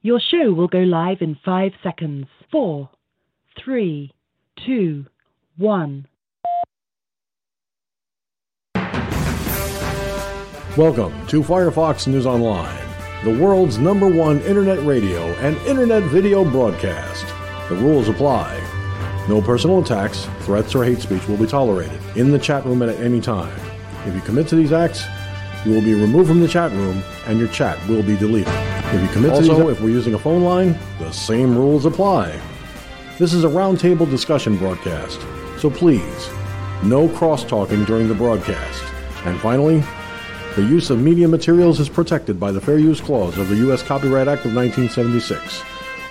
Your show will go live in five seconds. Four, three, two, one. Welcome to Firefox News Online, the world's number one internet radio and internet video broadcast. The rules apply. No personal attacks, threats, or hate speech will be tolerated in the chat room at any time. If you commit to these acts, you will be removed from the chat room and your chat will be deleted. If you commit also, to if we're using a phone line, the same rules apply. This is a roundtable discussion broadcast, so please, no cross talking during the broadcast. And finally, the use of media materials is protected by the Fair Use Clause of the U.S. Copyright Act of 1976,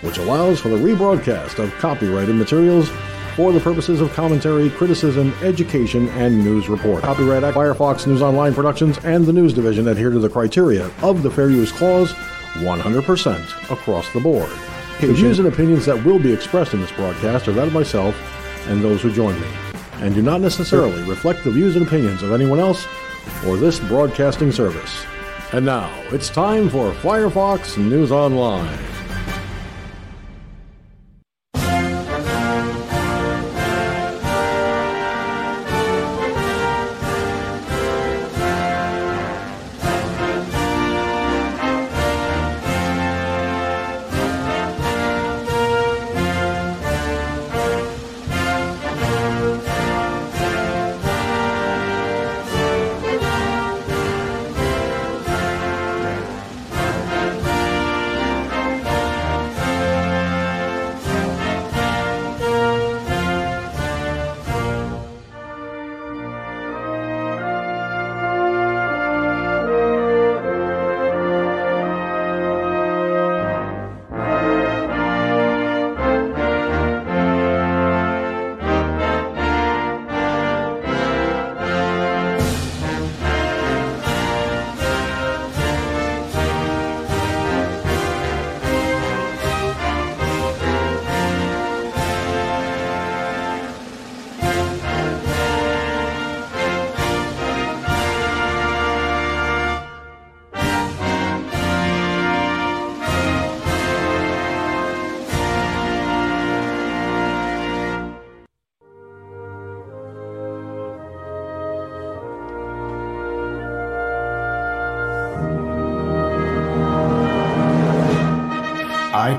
which allows for the rebroadcast of copyrighted materials for the purposes of commentary, criticism, education, and news report. Copyright Act, Firefox News Online Productions, and the News Division adhere to the criteria of the Fair Use Clause 100% across the board. The views and opinions that will be expressed in this broadcast are that of myself and those who join me, and do not necessarily reflect the views and opinions of anyone else or this broadcasting service. And now, it's time for Firefox News Online.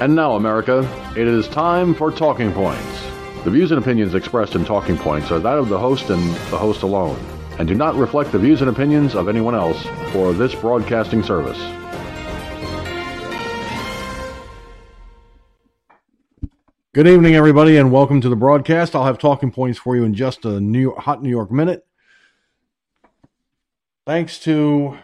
And now, America, it is time for Talking Points. The views and opinions expressed in Talking Points are that of the host and the host alone, and do not reflect the views and opinions of anyone else or this broadcasting service. Good evening, everybody, and welcome to the broadcast. I'll have talking points for you in just a New hot New York minute. Thanks to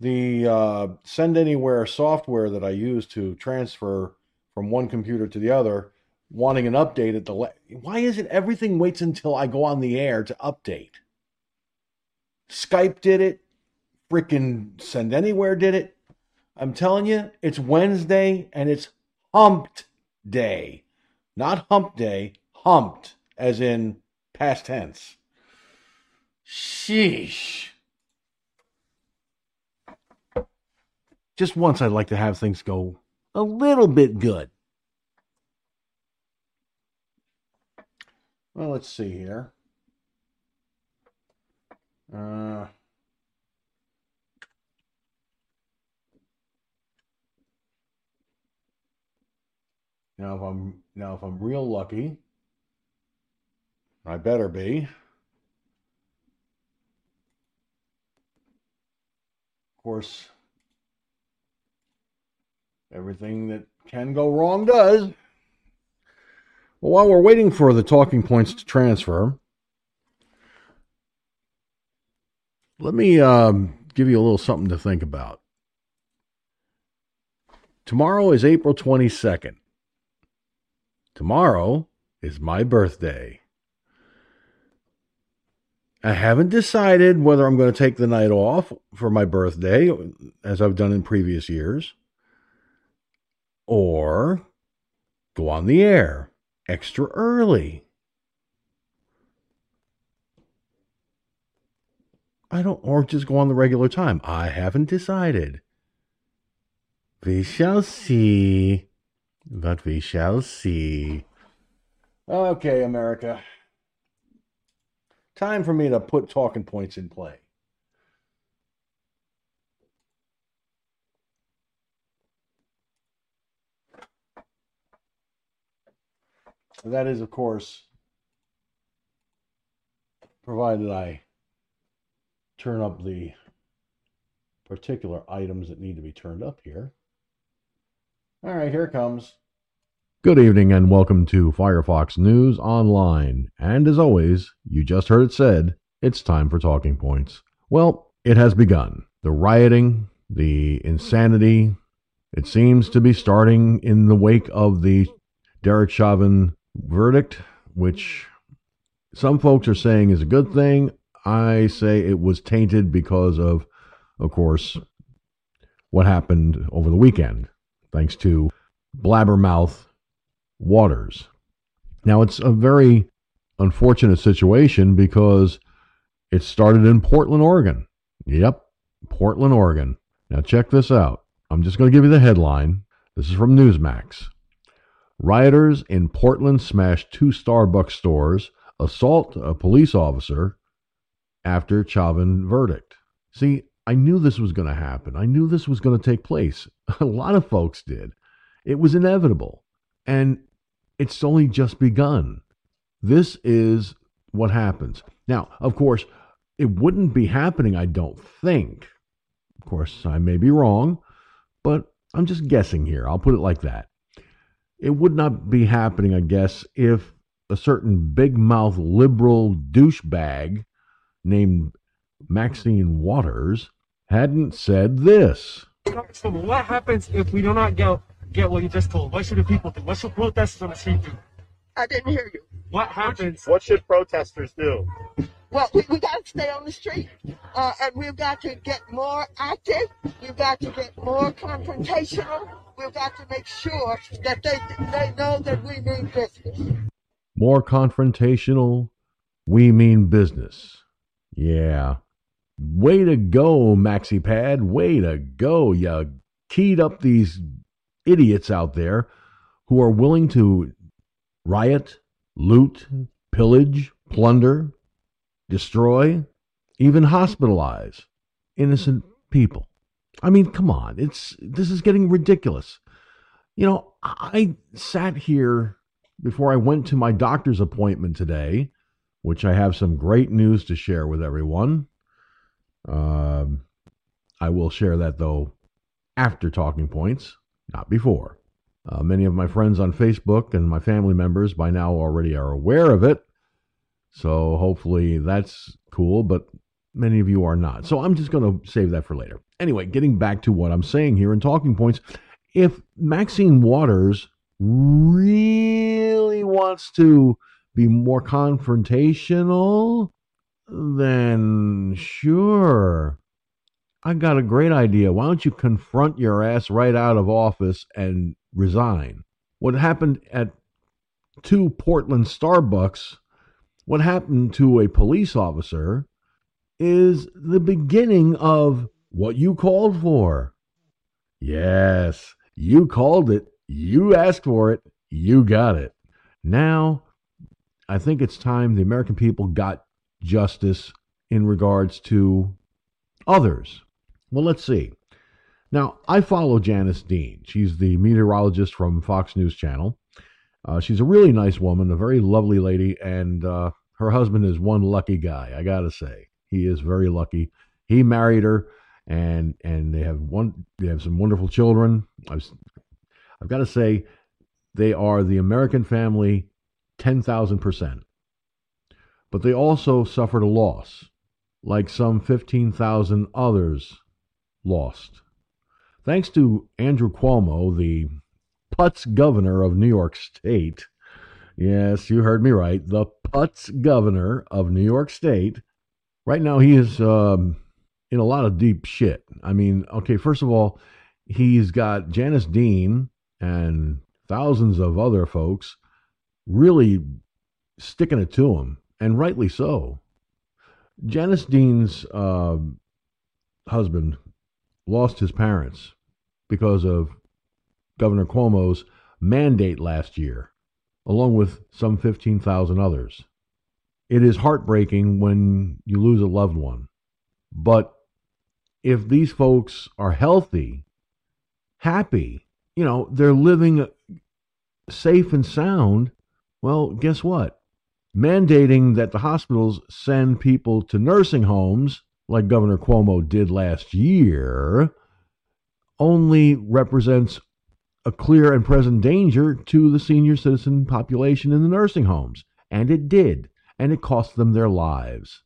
the uh, send anywhere software that I use to transfer from one computer to the other, wanting an update at the le- why is it everything waits until I go on the air to update? Skype did it, freaking send anywhere did it. I'm telling you, it's Wednesday and it's humped day. Not hump day, humped, as in past tense. Sheesh. Just once I'd like to have things go a little bit good. Well, let's see here. Uh, now if I'm now if I'm real lucky, I better be. Of course, Everything that can go wrong does. Well, while we're waiting for the talking points to transfer, let me um, give you a little something to think about. Tomorrow is April 22nd. Tomorrow is my birthday. I haven't decided whether I'm going to take the night off for my birthday, as I've done in previous years, or go on the air extra early. I don't, or just go on the regular time. I haven't decided. We shall see. But we shall see. Okay, America. Time for me to put talking points in play. That is, of course, provided I turn up the particular items that need to be turned up here. All right, here comes. Good evening and welcome to Firefox News Online. And as always, you just heard it said, it's time for talking points. Well, it has begun. The rioting, the insanity, it seems to be starting in the wake of the Derek Chauvin verdict, which some folks are saying is a good thing. I say it was tainted because of, of course, what happened over the weekend thanks to Blabbermouth Waters. Now, it's a very unfortunate situation because it started in Portland, Oregon. Yep, Portland, Oregon. Now, check this out. I'm just going to give you the headline. This is from Newsmax. Rioters in Portland smash two Starbucks stores, assault a police officer after Chauvin verdict. See, I knew this was going to happen. I knew this was going to take place. A lot of folks did. It was inevitable. And it's only just begun. This is what happens. Now, of course, it wouldn't be happening, I don't think. Of course, I may be wrong, but I'm just guessing here. I'll put it like that. It would not be happening, I guess, if a certain big mouth liberal douchebag named Maxine Waters hadn't said this. So What happens if we do not get, get what you just told? What should the people do? What should protesters on the street do? I didn't hear you. What happens? What should protesters do? Well, we, we got to stay on the street, uh, and we've got to get more active. We've got to get more confrontational. We've got to make sure that they they know that we mean business. More confrontational. We mean business. Yeah, Way to go, MaxiPad. Way to go. You keyed up these idiots out there who are willing to riot, loot, pillage, plunder, destroy, even hospitalize innocent people. I mean, come on. It's this is getting ridiculous. You know, I sat here before I went to my doctor's appointment today, which I have some great news to share with everyone. Um, I will share that though after talking points, not before. Uh, many of my friends on Facebook and my family members by now already are aware of it. So hopefully that's cool, but many of you are not. So I'm just going to save that for later. Anyway, getting back to what I'm saying here in talking points, if Maxine Waters really wants to be more confrontational, then sure. I got a great idea. Why don't you confront your ass right out of office and resign? What happened at two Portland Starbucks, what happened to a police officer, is the beginning of what you called for. Yes, you called it. You asked for it. You got it. Now, I think it's time the American people got justice in regards to others. Well, let's see. Now, I follow Janice Dean. She's the meteorologist from Fox News Channel. Uh, she's a really nice woman, a very lovely lady, and uh, her husband is one lucky guy. I gotta say, he is very lucky. He married her, and and they have one. They have some wonderful children. I've I've got to say, they are the American family, ten thousand percent but they also suffered a loss, like some 15,000 others lost. thanks to Andrew Cuomo, the putz governor of New York State. Yes, you heard me right. The putz governor of New York State. Right now, he is um, in a lot of deep shit. I mean, okay, first of all, he's got Janice Dean and thousands of other folks really sticking it to him, and rightly so. Janice Dean's uh, husband lost his parents because of Governor Cuomo's mandate last year, along with some 15,000 others. It is heartbreaking when you lose a loved one. But if these folks are healthy, happy, you know, they're living safe and sound, well, guess what? Mandating that the hospitals send people to nursing homes, like Governor Cuomo did last year, only represents a clear and present danger to the senior citizen population in the nursing homes. And it did. And it cost them their lives.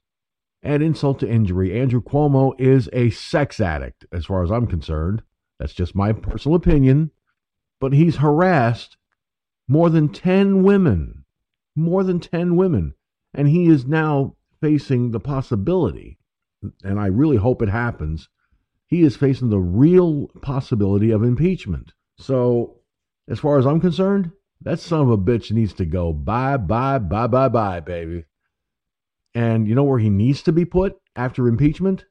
Add insult to injury. Andrew Cuomo is a sex addict, as far as I'm concerned. That's just my personal opinion. But he's harassed more than 10 women. More than 10 women. And he is now facing the possibility, and I really hope it happens, he is facing the real possibility of impeachment. So, as far as I'm concerned, that son of a bitch needs to go bye, bye, bye, bye, bye, baby. And you know where he needs to be put after impeachment?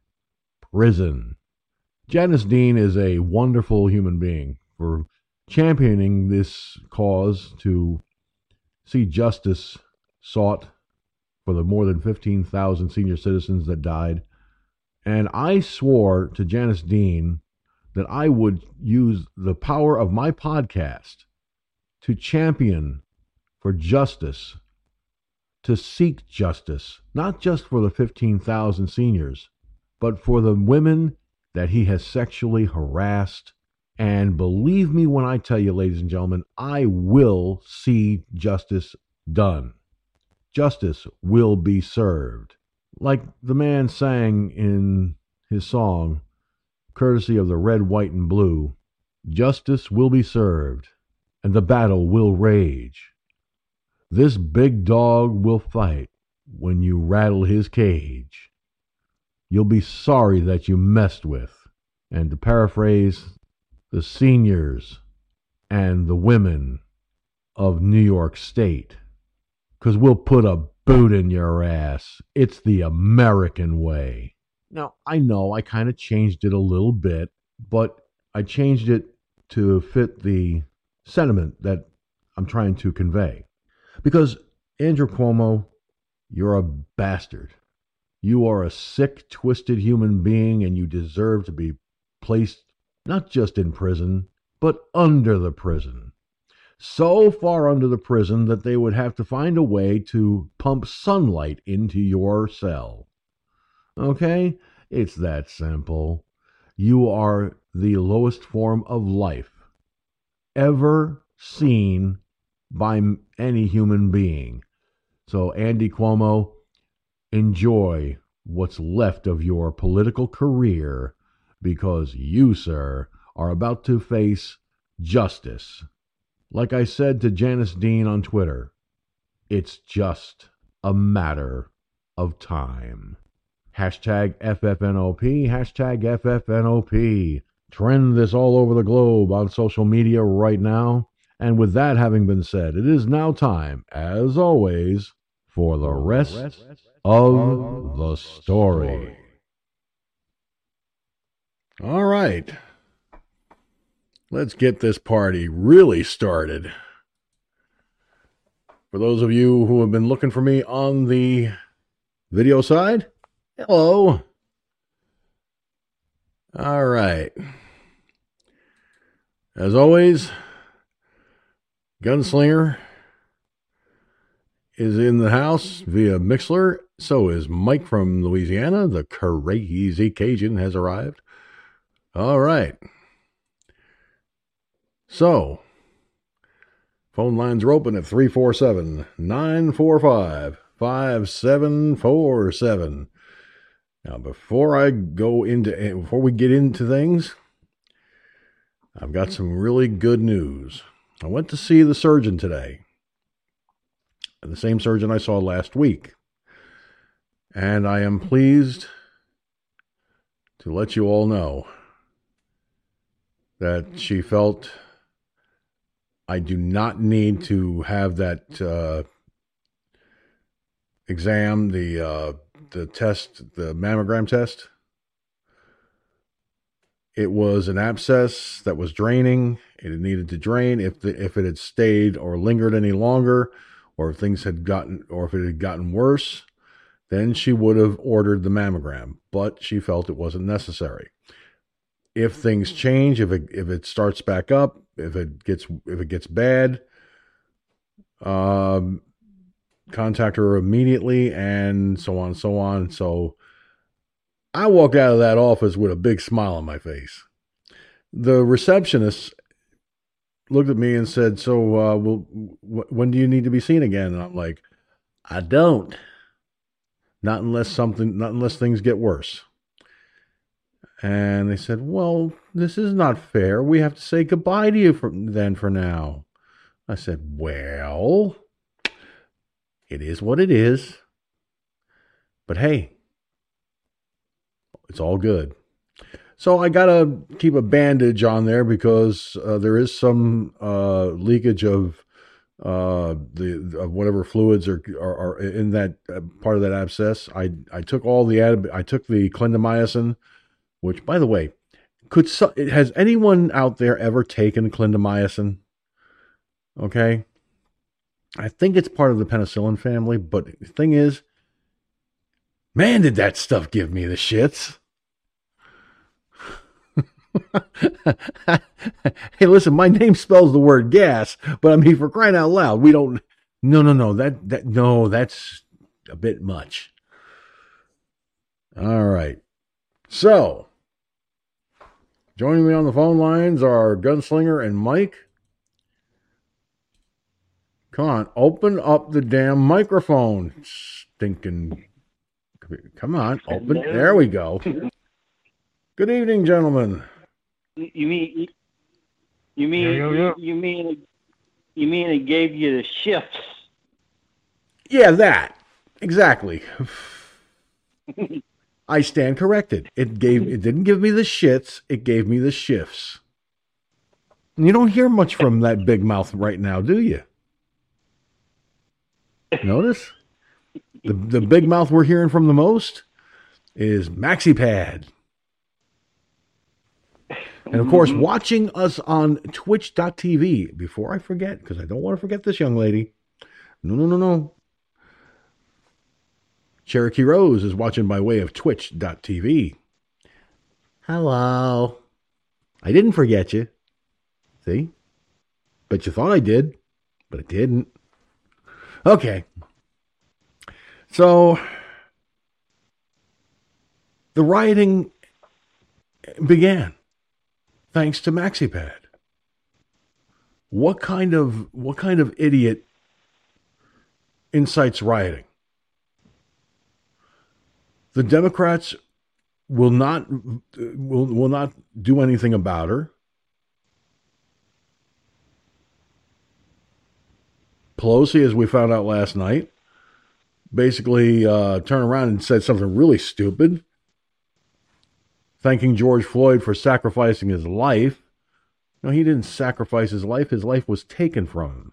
Prison. Janice Dean is a wonderful human being for championing this cause to see justice sought for the more than 15,000 senior citizens that died. And I swore to Janice Dean that I would use the power of my podcast to champion for justice, to seek justice, not just for the 15,000 seniors, but for the women that he has sexually harassed. And believe me when I tell you, ladies and gentlemen, I will see justice done. Justice will be served. Like the man sang in his song, courtesy of the red, white, and blue, justice will be served, and the battle will rage. This big dog will fight when you rattle his cage. You'll be sorry that you messed with. And to paraphrase, the seniors and the women of New York State. Because we'll put a boot in your ass. It's the American way. Now, I know I kind of changed it a little bit, but I changed it to fit the sentiment that I'm trying to convey. Because, Andrew Cuomo, you're a bastard. You are a sick, twisted human being, and you deserve to be placed not just in prison, but under the prison. So far under the prison that they would have to find a way to pump sunlight into your cell. Okay? It's that simple. You are the lowest form of life ever seen by any human being. So, Andy Cuomo, enjoy what's left of your political career because you, sir, are about to face justice. Like I said to Janice Dean on Twitter, it's just a matter of time. Hashtag FFNOP, hashtag FFNOP. Trend this all over the globe on social media right now. And with that having been said, it is now time, as always, for the rest of the story. All right. Let's get this party really started. For those of you who have been looking for me on the video side, Hello. All right. As always, Gunslinger is in the house via Mixlr. So is Mike from Louisiana. The crazy Cajun has arrived. All right. So, phone lines are open at 347 945 5747. Now, before I go into, before we get into things, I've got some really good news. I went to see the surgeon today, the same surgeon I saw last week. And I am pleased to let you all know that she felt I do not need to have that uh, exam, the uh, the test, the mammogram test. It was an abscess that was draining. It needed to drain. If the, if it had stayed or lingered any longer, or if things had gotten, or if it had gotten worse, then she would have ordered the mammogram. But she felt it wasn't necessary. If things change, if it if it starts back up, if it gets if it gets bad, um, contact her immediately, and so on and so on. So I walked out of that office with a big smile on my face. The receptionist looked at me and said, "So, uh, well, when do you need to be seen again?" And I'm like, "I don't. Not unless something, not unless things get worse." And they said, "Well, this is not fair. We have to say goodbye to you for, then for now." I said, "Well, it is what it is. But hey, it's all good." So I gotta keep a bandage on there because uh, there is some uh, leakage of uh, the of whatever fluids are, are, are in that uh, part of that abscess. I I took all the ad, I took the clindamycin, which by the way, could so, has anyone out there ever taken clindamycin? Okay, I think it's part of the penicillin family, but the thing is, man, did that stuff give me the shits. hey, listen, my name spells the word gas, but I mean, for crying out loud, we don't. No, no, no. That that no, that's a bit much. All right. So, joining me on the phone lines are Gunslinger and Mike. Come on, open up the damn microphone. Stinking. Come on, open. There we go. Good evening, gentlemen. You mean you mean Yeah, yeah, yeah. you mean you mean it gave you the shifts? Yeah, that. Exactly. I stand corrected. It gave it didn't give me the shits, it gave me the shifts. And you don't hear much from that big mouth right now, do you? Notice? The the big mouth we're hearing from the most is MaxiPad. And of course, watching us on twitch.tv, before I forget, because I don't want to forget this young lady. No, no, no, no. Cherokee Rose is watching by way of twitch.tv. Hello. I didn't forget you. See? But you thought I did, but I didn't. Okay. So, the rioting began thanks to MaxiPad. What kind of what kind of idiot incites rioting? The Democrats will not will will not do anything about her. Pelosi, as we found out last night, basically uh, turned around and said something really stupid, thanking George Floyd for sacrificing his life. No, he didn't sacrifice his life. His life was taken from him.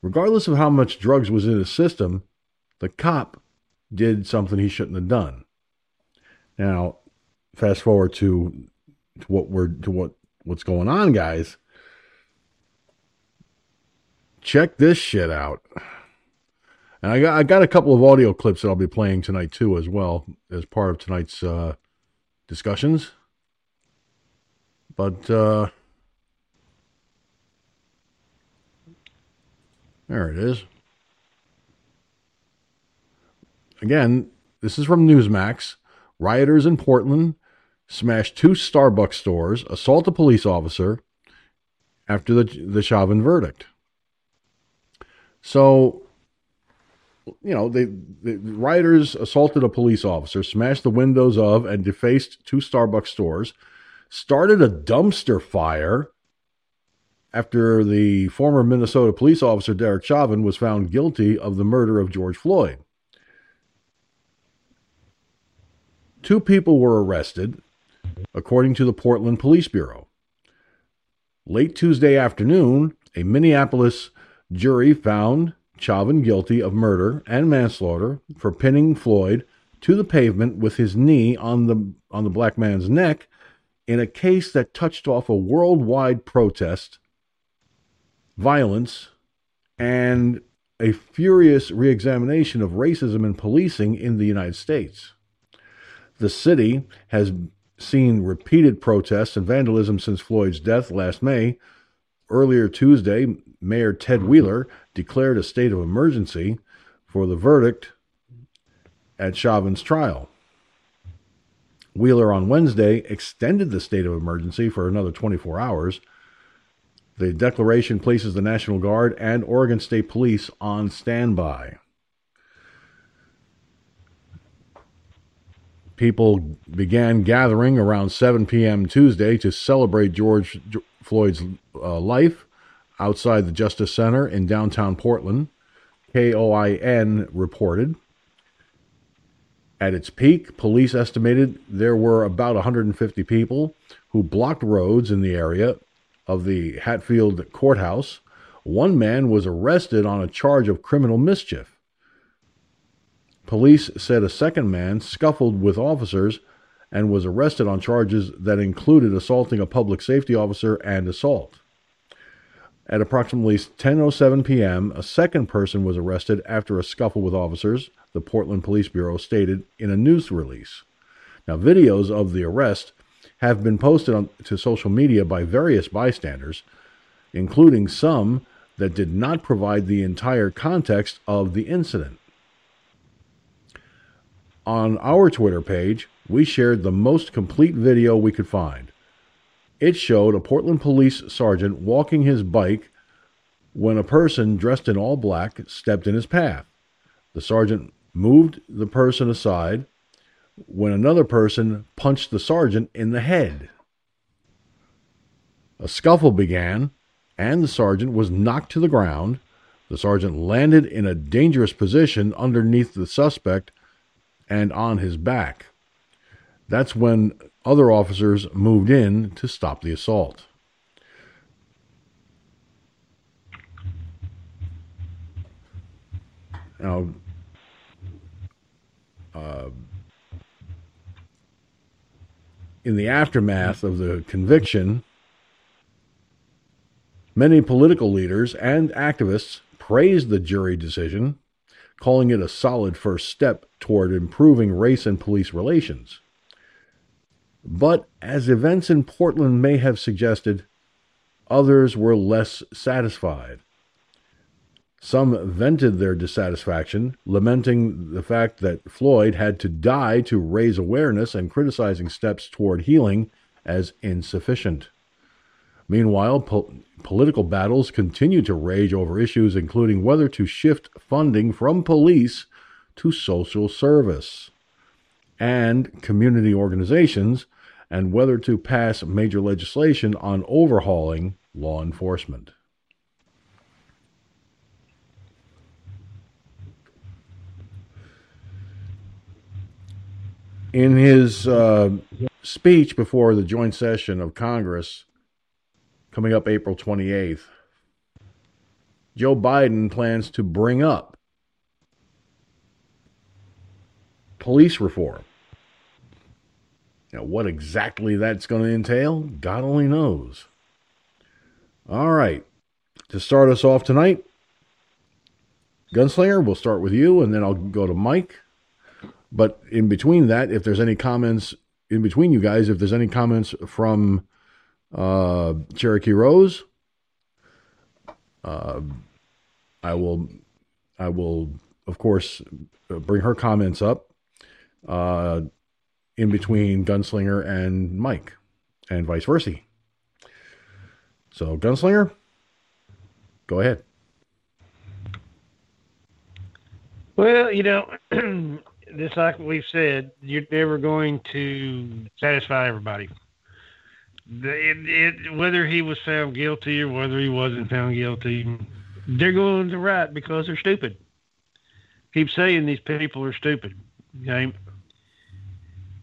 Regardless of how much drugs was in his system, the cop did something he shouldn't have done. Now, fast forward to, to what we're to what what's going on, guys. Check this shit out. And I got I got a couple of audio clips that I'll be playing tonight too, as well as part of tonight's uh, discussions. But uh, there it is. Again, this is from Newsmax. Rioters in Portland smash two Starbucks stores, assault a police officer after the the Chauvin verdict. So, you know, they, the rioters assaulted a police officer, smashed the windows of, and defaced two Starbucks stores. started a dumpster fire after the former Minnesota police officer Derek Chauvin was found guilty of the murder of George Floyd. Two people were arrested, according to the Portland Police Bureau. Late Tuesday afternoon, a Minneapolis jury found Chauvin guilty of murder and manslaughter for pinning Floyd to the pavement with his knee on the on the black man's neck in a case that touched off a worldwide protest, violence, and a furious reexamination of racism and policing in the United States. The city has seen repeated protests and vandalism since Floyd's death last May. Earlier Tuesday, Mayor Ted Wheeler declared a state of emergency for the verdict at Chauvin's trial. Wheeler on Wednesday extended the state of emergency for another 24 hours. The declaration places the National Guard and Oregon State Police on standby. People began gathering around 7 p.m. Tuesday to celebrate George Floyd's uh, life outside the Justice Center in downtown Portland. KOIN reported. At its peak, police estimated there were about 150 people who blocked roads in the area of the Hatfield courthouse. One man was arrested on a charge of criminal mischief. Police said a second man scuffled with officers and was arrested on charges that included assaulting a public safety officer and assault. At approximately 10:07 p.m., a second person was arrested after a scuffle with officers, the Portland Police Bureau stated in a news release. Now, videos of the arrest have been posted on, to social media by various bystanders, including some that did not provide the entire context of the incident. On our Twitter page, we shared the most complete video we could find. It showed a Portland police sergeant walking his bike when a person dressed in all black stepped in his path. The sergeant moved the person aside when another person punched the sergeant in the head. A scuffle began, and the sergeant was knocked to the ground. The sergeant landed in a dangerous position underneath the suspect and on his back. That's when other officers moved in to stop the assault. Now, uh, in the aftermath of the conviction, many political leaders and activists praised the jury decision, calling it a solid first step toward improving race and police relations. But as events in Portland may have suggested, others were less satisfied. Some vented their dissatisfaction, lamenting the fact that Floyd had to die to raise awareness and criticizing steps toward healing as insufficient. Meanwhile, po- political battles continue to rage over issues including whether to shift funding from police to social service and community organizations and whether to pass major legislation on overhauling law enforcement. In his uh, speech before the joint session of Congress coming up April 28th, Joe Biden plans to bring up police reform. Now, what exactly that's going to entail, God only knows. All right. To start us off tonight, Gunslinger, we'll start with you and then I'll go to Mike. But in between that, if there's any comments in between you guys, if there's any comments from uh, Cherokee Rose, uh, I will, I will, of course, bring her comments up. Uh, in between Gunslinger and Mike, and vice versa. So, Gunslinger, go ahead. Well, you know, just like we've said, you're never going to satisfy everybody. it, it, whether he was found guilty or whether he wasn't found guilty, they're going to right because they're stupid. Keep saying these people are stupid. Okay,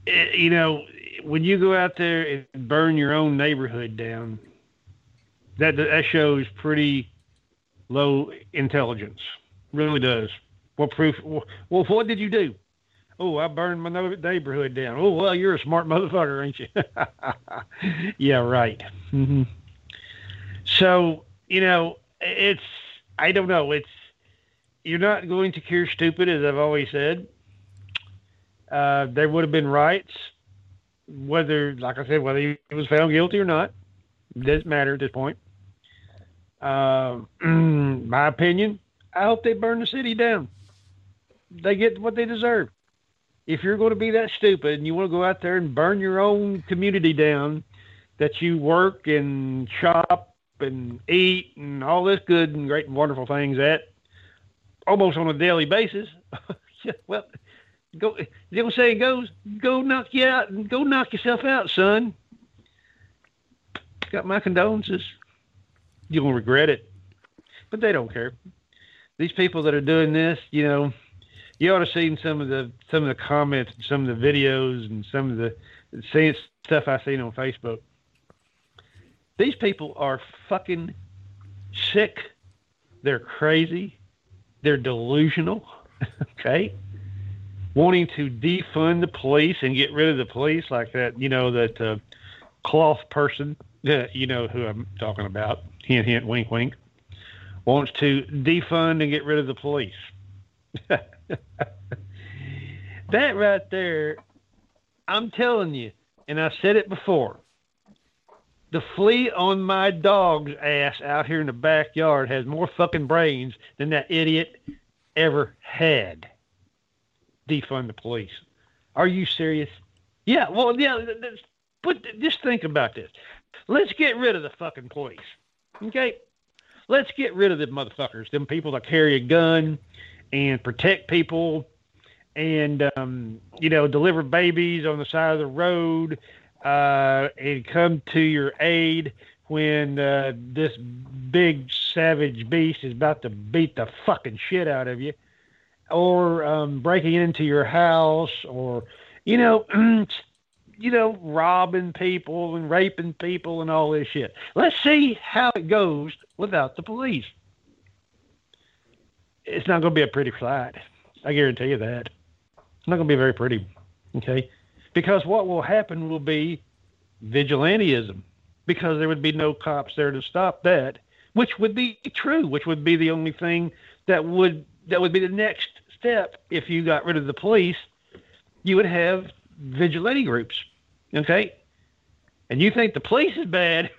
it, you know when you go out there and burn your own neighborhood down, that that shows pretty low intelligence. Really does. What proof? Well, what did you do? Oh, I burned my neighborhood down. Oh, well, you're a smart motherfucker, ain't you? yeah, right. Mm-hmm. So, you know, it's, I don't know. It's, you're not going to cure stupid, as I've always said. Uh, there would have been rights, whether, like I said, whether he was found guilty or not. Doesn't matter at this point. Uh, my opinion, I hope they burn the city down. They get what they deserve if you're going to be that stupid and you want to go out there and burn your own community down that you work and shop and eat and all this good and great and wonderful things at almost on a daily basis, well, go. The old saying goes, "Go knock you out and go knock yourself out, son." Got my condolences. You'll regret it, but they don't care. These people that are doing this, you know, you ought to seen some of the some of the comments, some of the videos, and some of the stuff I seen on Facebook. These people are fucking sick. They're crazy. They're delusional. okay, wanting to defund the police and get rid of the police like that. You know that uh, cloth person. Uh, you know who I'm talking about. Hint, hint, wink, wink. Wants to defund and get rid of the police. that right there, I'm telling you, and I said it before. The flea on my dog's ass out here in the backyard has more fucking brains than that idiot ever had. Defund the police. Are you serious? Yeah, well, yeah, but just think about this. Let's get rid of the fucking police. Okay? Let's get rid of the motherfuckers, them people that carry a gun and protect people and um, you know deliver babies on the side of the road uh, and come to your aid when uh, this big savage beast is about to beat the fucking shit out of you or um, breaking into your house or you know you know robbing people and raping people and all this shit let's see how it goes without the police it's not going to be a pretty sight. I guarantee you that. It's not going to be very pretty. Okay. Because what will happen will be vigilantism because there would be no cops there to stop that, which would be true, which would be the only thing that would that would be the next step if you got rid of the police. You would have vigilante groups. Okay. And you think the police is bad?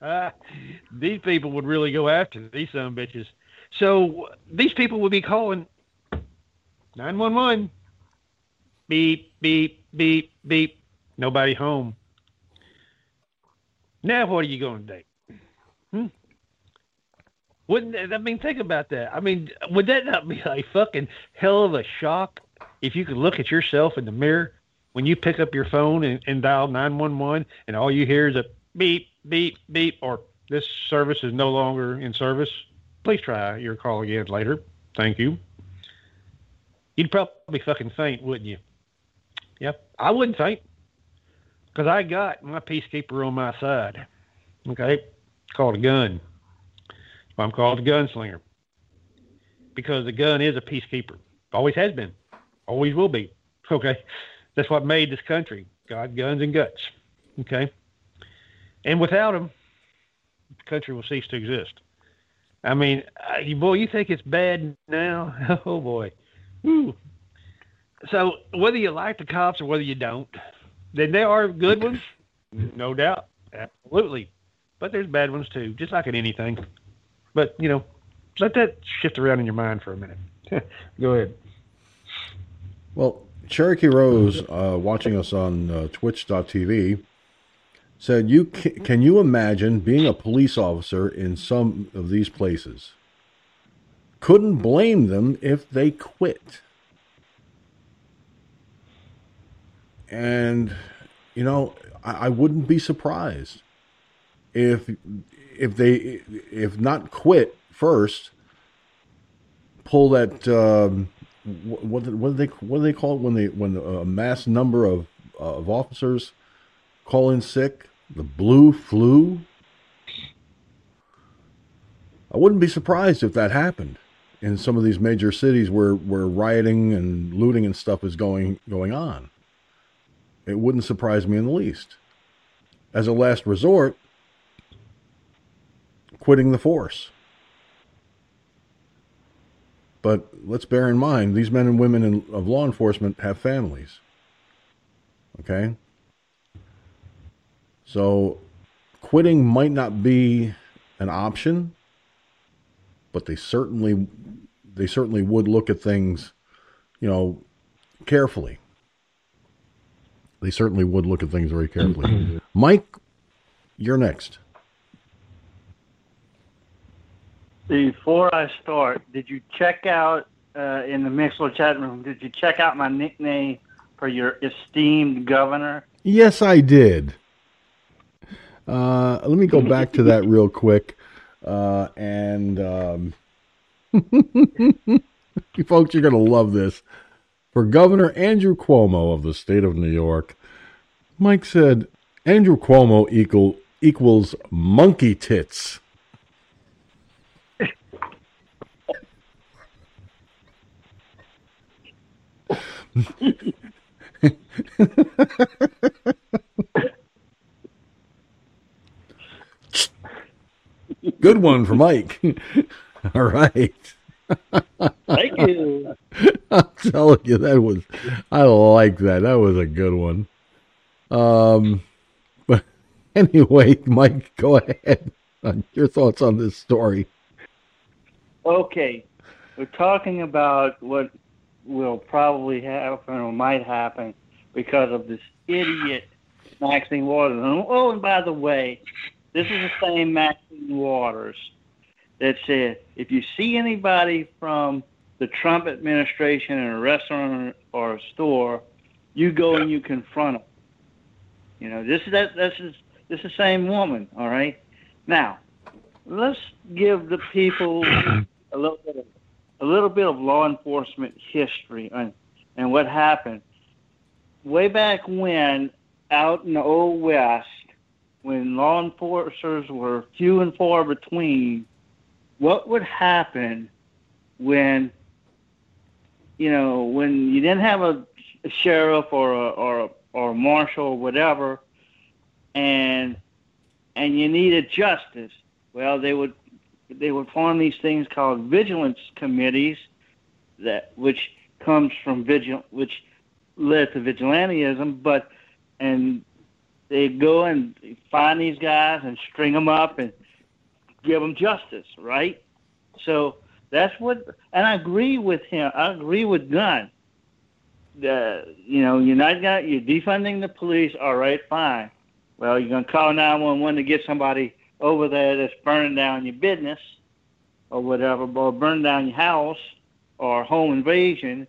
these people would really go after these some bitches. So these people would be calling 911. Beep, beep, beep, beep. Nobody home. Now what are you going to do? Wouldn't I mean think about that? I mean, would that not be a fucking hell of a shock if you could look at yourself in the mirror when you pick up your phone and, and dial nine one one and all you hear is a beep, beep, beep, or this service is no longer in service? Please try your call again later. Thank you. You'd probably fucking faint, wouldn't you? Yep. I wouldn't faint because I got my peacekeeper on my side. Okay. Called a gun. I'm called a gunslinger because the gun is a peacekeeper. Always has been. Always will be. Okay. That's what made this country. God, guns, and guts. Okay. And without them, the country will cease to exist. I mean, uh, boy, you think it's bad now? Oh boy. Woo. So whether you like the cops or whether you don't, then there are good ones, no doubt, absolutely. But there's bad ones too, just like in anything. But you know, let that shift around in your mind for a minute. Go ahead. Well, Cherokee Rose, uh, watching us on uh, Twitch.tv, said, "You can, can you imagine being a police officer in some of these places? Couldn't blame them if they quit." And you know, I, I wouldn't be surprised if if they if not quit first, pull that um, what what do they what do they call it when they when a mass number of of officers call in sick the blue flu. I wouldn't be surprised if that happened in some of these major cities where, where rioting and looting and stuff is going going on. It wouldn't surprise me in the least. As a last resort, quitting the force. But let's bear in mind these men and women in, of law enforcement have families. Okay? So quitting might not be an option, but they certainly they certainly would look at things, you know, carefully. They certainly would look at things very carefully. Mike, you're next. Before I start, did you check out uh, in the Mixlr chat room? Did you check out my nickname for your esteemed governor? Yes, I did. Uh, let me go back to that real quick. Uh, and um, folks, you're going to love this. For Governor Andrew Cuomo of the state of New York, Mike said Andrew Cuomo equal, equals monkey tits. Good one for Mike. All right. Thank you. I'm telling you, that was I like that. That was a good one. Um, but anyway, Mike, go ahead. Your thoughts on this story? Okay, we're talking about what will probably happen or might happen because of this idiot Maxine Waters. Oh, and by the way, this is the same Maxine Waters that said if you see anybody from the Trump administration in a restaurant or a store, you go and you confront them. You know, this is that this is this is the same woman, all right? Now, let's give the people a little bit of a little bit of law enforcement history and and what happened. Way back when out in the old west, when law enforcers were few and far between, what would happen when you know when you didn't have a, a sheriff or a, or a, or a marshal or whatever, and and you needed justice? Well, they would they would form these things called vigilance committees, that which comes from vigil which led to vigilantism, but and they go and find these guys and string them up and give them justice, right? So that's what, and I agree with him. I agree with Gunn. The you know you're not gonna you're defunding the police. All right, fine. Well, you're gonna call 911 to get somebody over there that's burning down your business or whatever, or burning down your house or home invasion.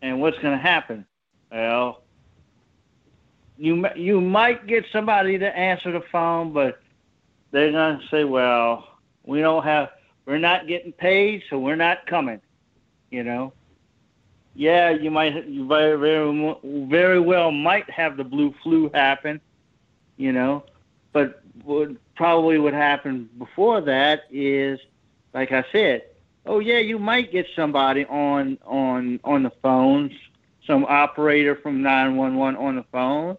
And what's gonna happen? Well, you you might get somebody to answer the phone, but they're gonna say, "Well, we don't have, we're not getting paid, so we're not coming." You know. Yeah, you might, you very, very, very well might have the blue flu happen. You know, but what probably would happen before that is, like I said, oh yeah, you might get somebody on on on the phones, some operator from 911 on the phone,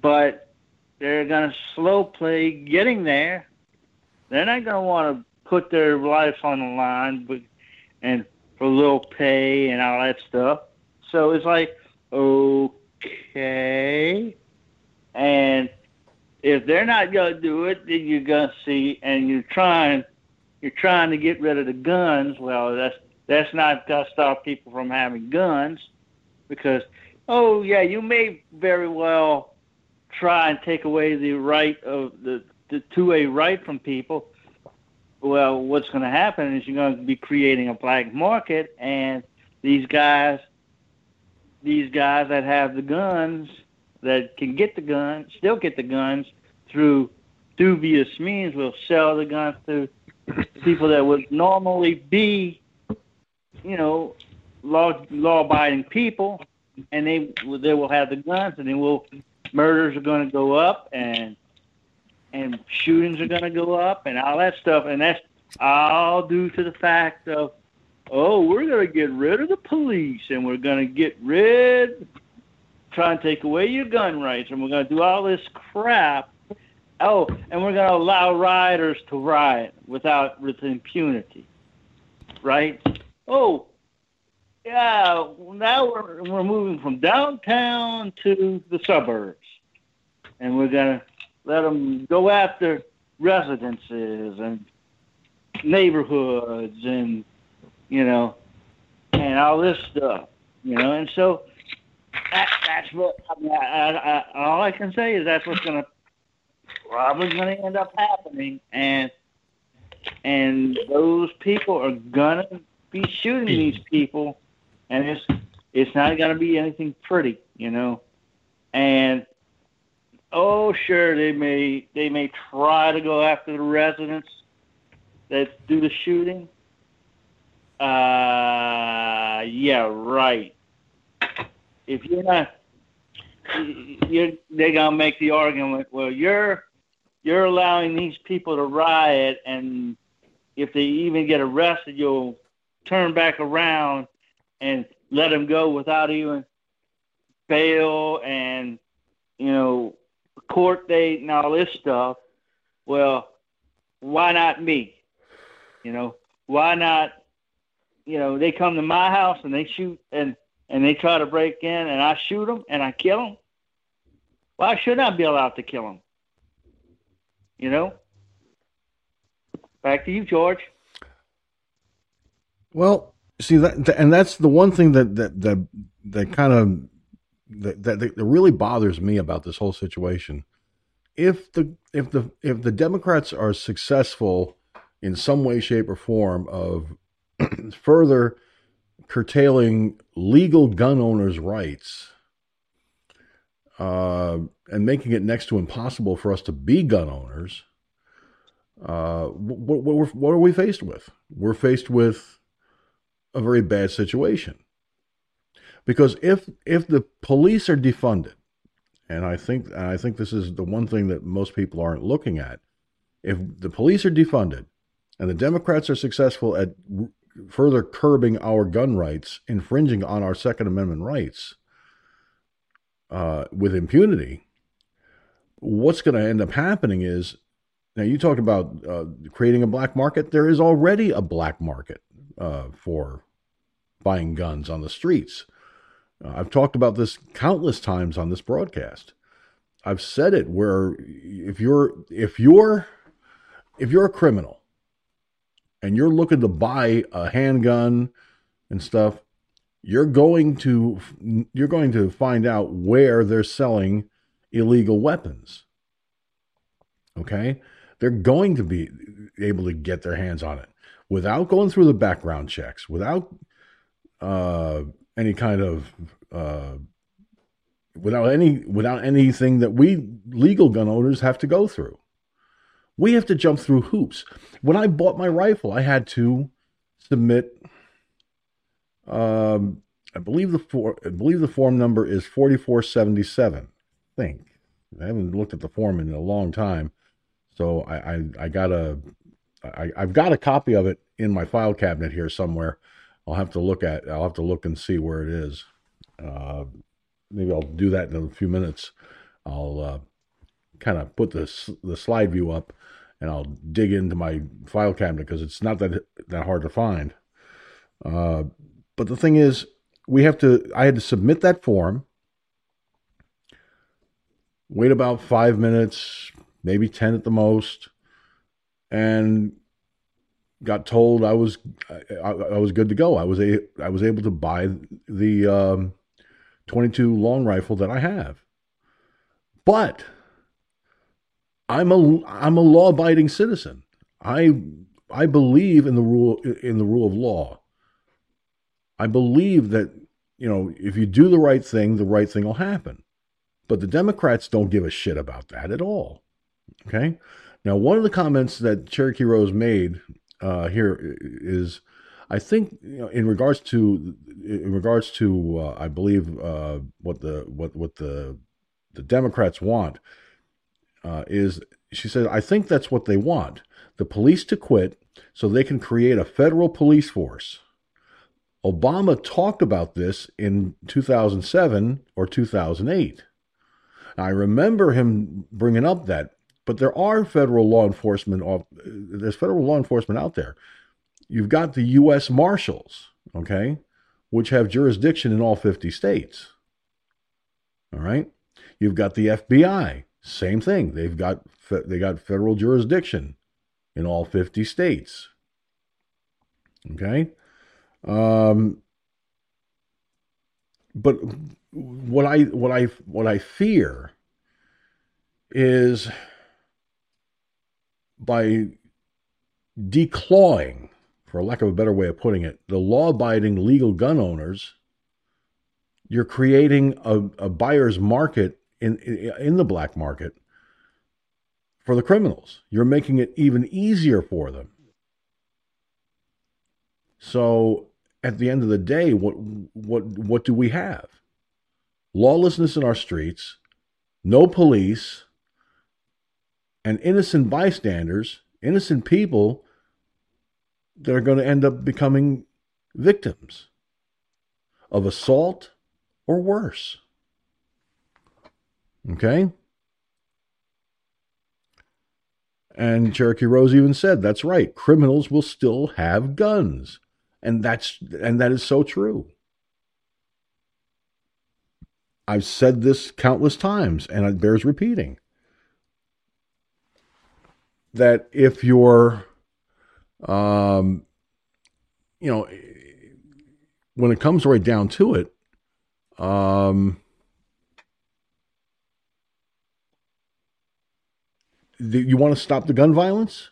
but they're going to slow play getting there. They're not going to want to put their lives on the line, but and for a little pay and all that stuff. So it's like, okay, and if they're not going to do it, then you're going to see, and you're trying, you're trying to get rid of the guns. Well, that's that's not going to stop people from having guns, because oh yeah, you may very well try and take away the right of the, the 2A right from people, well, what's going to happen is you're going to be creating a black market, and these guys, these guys that have the guns, that can get the guns, still get the guns through dubious means, will sell the guns to people that would normally be, you know, law law abiding people, and they they will have the guns, and then will murders are going to go up, and and shootings are going to go up, and all that stuff, and that's all due to the fact of, oh, we're going to get rid of the police, and we're going to get rid, try and take away your gun rights, and we're going to do all this crap. Oh, and we're going to allow rioters to riot without with impunity, right? Oh, yeah. Now we're we're moving from downtown to the suburbs, and we're gonna let them go after residences and neighborhoods and you know and all this stuff you know and so that, that's what I mean, I, I, I, all I can say is that's what's going to probably going to end up happening and and those people are going to be shooting these people and it's it's not going to be anything pretty you know? And oh sure they may they may try to go after the residents that do the shooting. Uh yeah right if you're not you're they're gonna make the argument well you're you're allowing these people to riot and if they even get arrested you'll turn back around and let them go without even bail and you know court date and all this stuff. Well, why not me? You know, why not? You know, they come to my house and they shoot and and they try to break in and I shoot them and I kill them. Why should I be allowed to kill them? You know. Back to you, George. Well, see that, and that's the one thing that that that that kind of that, that, that really bothers me about this whole situation. If the if the if the Democrats are successful in some way, shape, or form of further curtailing legal gun owners' rights uh, and making it next to impossible for us to be gun owners, uh, what, what, what are we faced with? We're faced with a very bad situation. Because if if the police are defunded, and I think and I think this is the one thing that most people aren't looking at, if the police are defunded, and the Democrats are successful at further curbing our gun rights, infringing on our Second Amendment rights uh, with impunity, what's going to end up happening is now you talked about uh, creating a black market. There is already a black market uh, for buying guns on the streets. Uh, I've talked about this countless times on this broadcast. I've said it where if you're if you're if you're a criminal and you're looking to buy a handgun and stuff, you're going to you're going to find out where they're selling illegal weapons. Okay? They're going to be able to get their hands on it without going through the background checks, without uh, any kind of uh, without any without anything that we legal gun owners have to go through. We have to jump through hoops. When I bought my rifle, I had to submit. Um, I believe the for, I believe the form number is forty four seventy seven. I think I haven't looked at the form in a long time, so I I, I got a I, I've got a copy of it in my file cabinet here somewhere. I'll have to look at. I'll have to look and see where it is. Uh, maybe I'll do that in a few minutes. I'll uh, kind of put the the slide view up, and I'll dig into my file cabinet because it's not that that hard to find. Uh, but the thing is, we have to. I had to submit that form. Wait about five minutes, maybe ten at the most, and got told I was I, I, was good to go. I was a I was able to buy the um, 22 long rifle that I have. But I'm a I'm a law abiding citizen. I I believe in the rule in the rule of law. I believe that you know if you do the right thing, the right thing will happen. But the Democrats don't give a shit about that at all. Okay. Now, one of the comments that Cherokee Rose made uh, here is, I think, you know, in regards to, in regards to, uh, I believe, uh, what the what what the the Democrats want uh, is, she said, I think that's what they want: the police to quit so they can create a federal police force. Obama talked about this in 2007 or 2008. I remember him bringing up that, but there are federal law enforcement. There's federal law enforcement out there. You've got the U.S. Marshals, okay, which have jurisdiction in all 50 states. All right. You've got the FBI, same thing. They've got they got federal jurisdiction in all 50 states. Okay. Um, but what I what I what I fear is by declawing, for lack of a better way of putting it, the law-abiding legal gun owners, you're creating a, a buyer's market in, in the black market for the criminals. You're making it even easier for them. So at the end of the day, what what what do we have? Lawlessness in our streets, no police, and innocent bystanders, innocent people that are going to end up becoming victims of assault or worse. Okay? And Cherokee Rose even said, that's right, criminals will still have guns. And that's and that is so true. I've said this countless times and it bears repeating. That if you're um you know when it comes right down to it, um you want to stop the gun violence?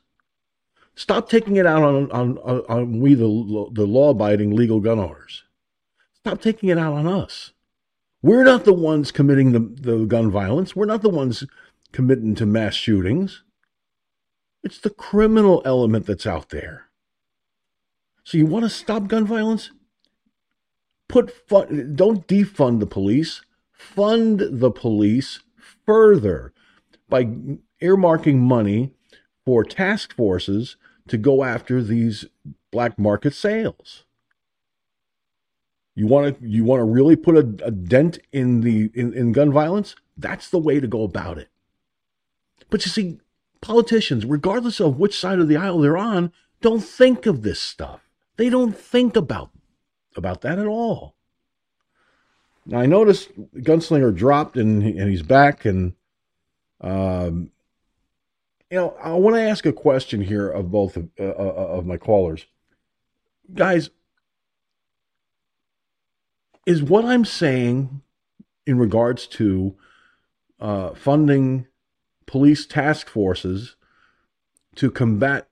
Stop taking it out on, on, on, on we, the, the law abiding legal gun owners. Stop taking it out on us. We're not the ones committing the, the gun violence. We're not the ones committing to mass shootings. It's the criminal element that's out there. So you want to stop gun violence? Put fun, don't defund the police. Fund the police further by earmarking money for task forces to go after these black market sales. You want to you want to really put a, a dent in the in, in gun violence? That's the way to go about it. But you see, politicians, regardless of which side of the aisle they're on, don't think of this stuff. They don't think about about that at all. Now I noticed Gunslinger dropped and and he's back and um, you know, I want to ask a question here of both of, uh, uh, of my callers. Guys, is what I'm saying in regards to uh, funding police task forces to combat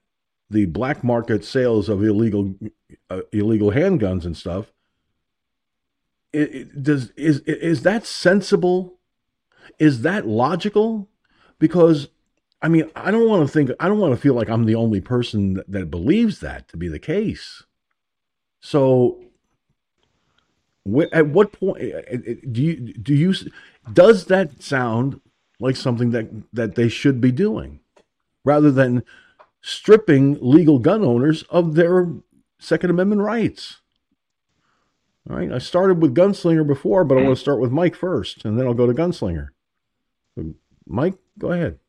the black market sales of illegal uh, illegal handguns and stuff it, it, does is is that sensible is that logical because I mean, I don't want to think, I don't want to feel like I'm the only person that, that believes that to be the case. So, wh- at what point eh, eh, eh, do you do you does that sound like something that that they should be doing, rather than stripping legal gun owners of their Second Amendment rights? All right, I started with Gunslinger before, but I want to start with Mike first, and then I'll go to Gunslinger. Mike, go ahead.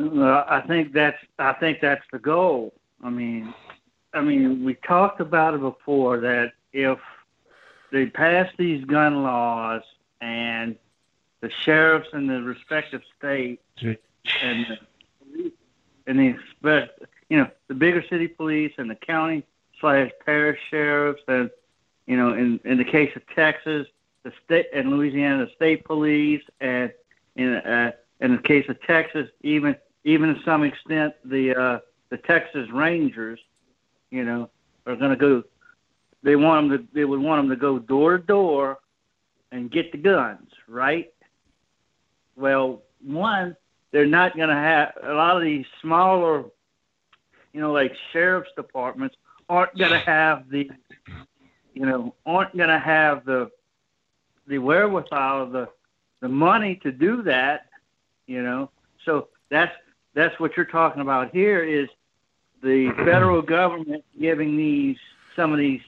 I think that's I think that's the goal. I mean, I mean, we talked about it before that if they pass these gun laws and the sheriffs in the respective states and the, and the you know the bigger city police and the county slash parish sheriffs and you know in in the case of Texas the state and Louisiana the state police and in uh, in the case of Texas even even to some extent the uh, the Texas Rangers, you know, are going to go. They want them to. They would want them to go door to door and get the guns, right? Well, one, they're not going to have a lot of these smaller, you know, like sheriff's departments aren't going to have the, you know, aren't going to have the, the wherewithal, the, the money to do that, you know. So that's that's what you're talking about here is the federal government giving these some of these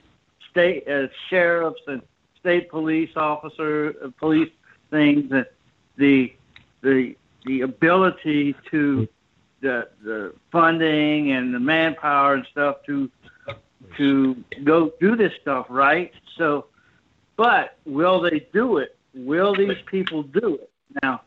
state uh, sheriffs and state police officer uh, police things and the the the ability to the the funding and the manpower and stuff to to go do this stuff right? So but will they do it? Will these people do it? Now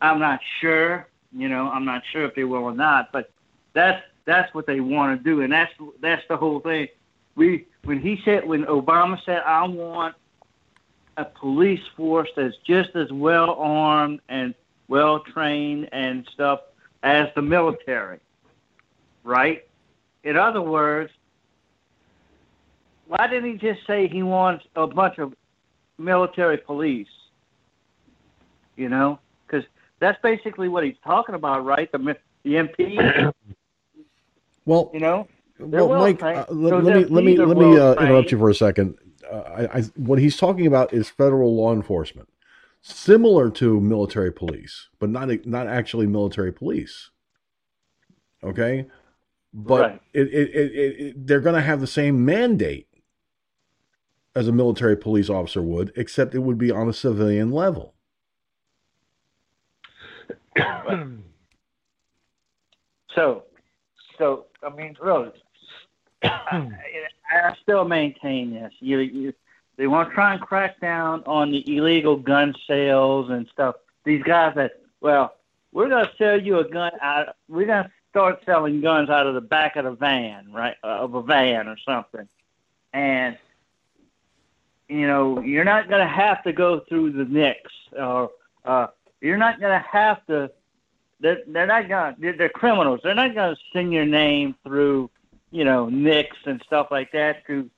i'm not sure you know i'm not sure if they will or not but that's that's what they want to do and that's that's the whole thing we when he said when obama said i want a police force that's just as well armed and well trained and stuff as the military, right? In other words, why didn't he just say he wants a bunch of military police? You know, because that's basically what he's talking about, right? The the MP. well, you know. Well, Mike, uh, let, so let, me let me let me uh, interrupt you for a second. Uh, I, I, what he's talking about is federal law enforcement similar to military police, but not not actually military police. Okay, but right. it, it, it, it, they're going to have the same mandate as a military police officer would, except it would be on a civilian level. so, so I mean, really, I, I still maintain this. You, you they want to try and crack down on the illegal gun sales and stuff. These guys that, well, we're to sell you a gun out. We're to start selling guns out of the back of the van, right, uh, of a van or something. And you know, you're not going to have to go through the NICS, or uh, you're not going to have to. They're, they're not going. They're, they're criminals. They're not going to send your name through, you know, NICS and stuff like that to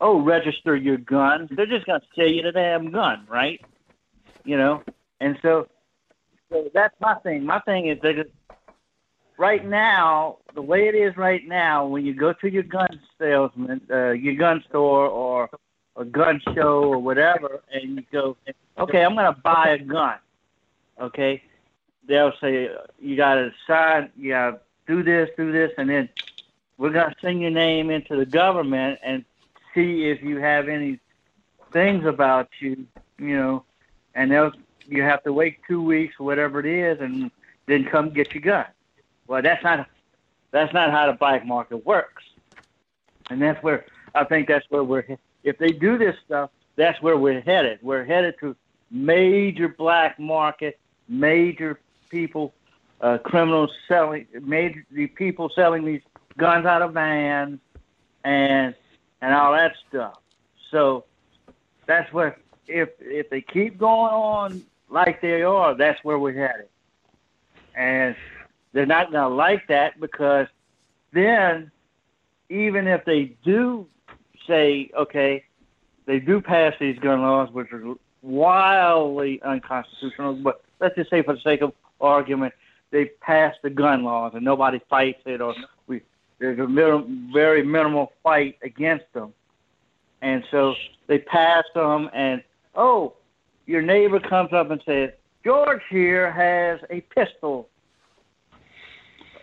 oh, register your gun. They're just going to sell you the damn gun, right? You know, and so, so that's my thing. My thing is that right now, the way it is right now, when you go to your gun salesman, uh, your gun store or a gun show or whatever, and you go, okay, I'm going to buy a gun. Okay, they'll say you got to sign, you got to do this, do this, and then we're going to send your name into the government and see if you have any things about you, you know, and they'll you have to wait two weeks whatever it is, and then come get your gun. Well, that's not that's not how the black market works, and that's where I think that's where we're. If they do this stuff, that's where we're headed. We're headed to major black market, major people, uh, criminals selling, major the people selling these guns out of vans, and and all that stuff. So that's where if if they keep going on like they are, that's where we're headed. And they're not going to like that because then even if they do say, okay, they do pass these gun laws, which are wildly unconstitutional, but let's just say for the sake of argument, they pass the gun laws and nobody fights it or we there's a minim, very minimal fight against them. And so they pass them, and oh, your neighbor comes up and says, George here has a pistol,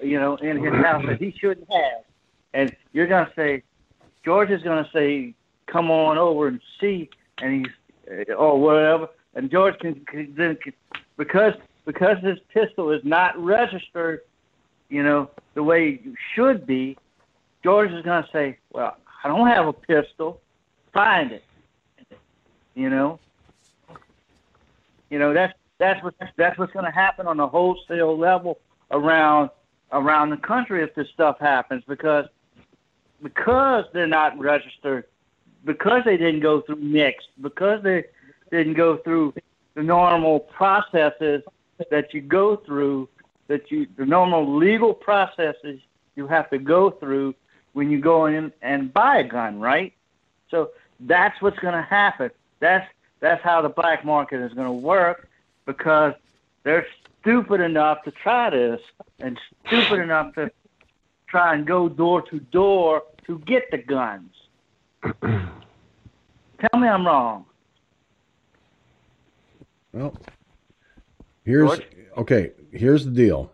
you know, in his house that he shouldn't have. And you're to say, George is to say, come on over and see, and he's, uh, or whatever. And George can, can then, because because his pistol is not registered you know, the way you should be, George is going to say, well, I don't have a pistol. Find it. You know, you know that's that's what that's what's going to happen on a wholesale level around around the country if this stuff happens because because they're not registered, because they didn't go through NICS, because they didn't go through the normal processes that you go through that you the normal legal processes you have to go through when you go in and buy a gun, right? So that's what's going to happen. That's that's how the black market is going to work because they're stupid enough to try this and stupid enough to try and go door to door to get the guns. Tell me I'm wrong. Well, here's George? okay. Here's the deal.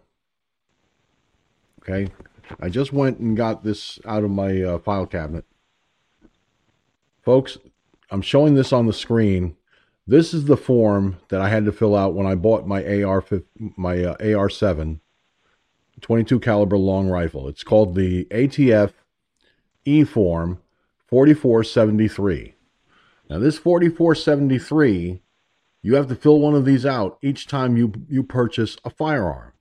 Okay, I just went and got this out of my uh, file cabinet, folks. I'm showing this on the screen. This is the form that I had to fill out when I bought my AR my uh, AR7 22 caliber long rifle. It's called the ATF E form 4473. Now this 4473 you have to fill one of these out each time you you purchase a firearm.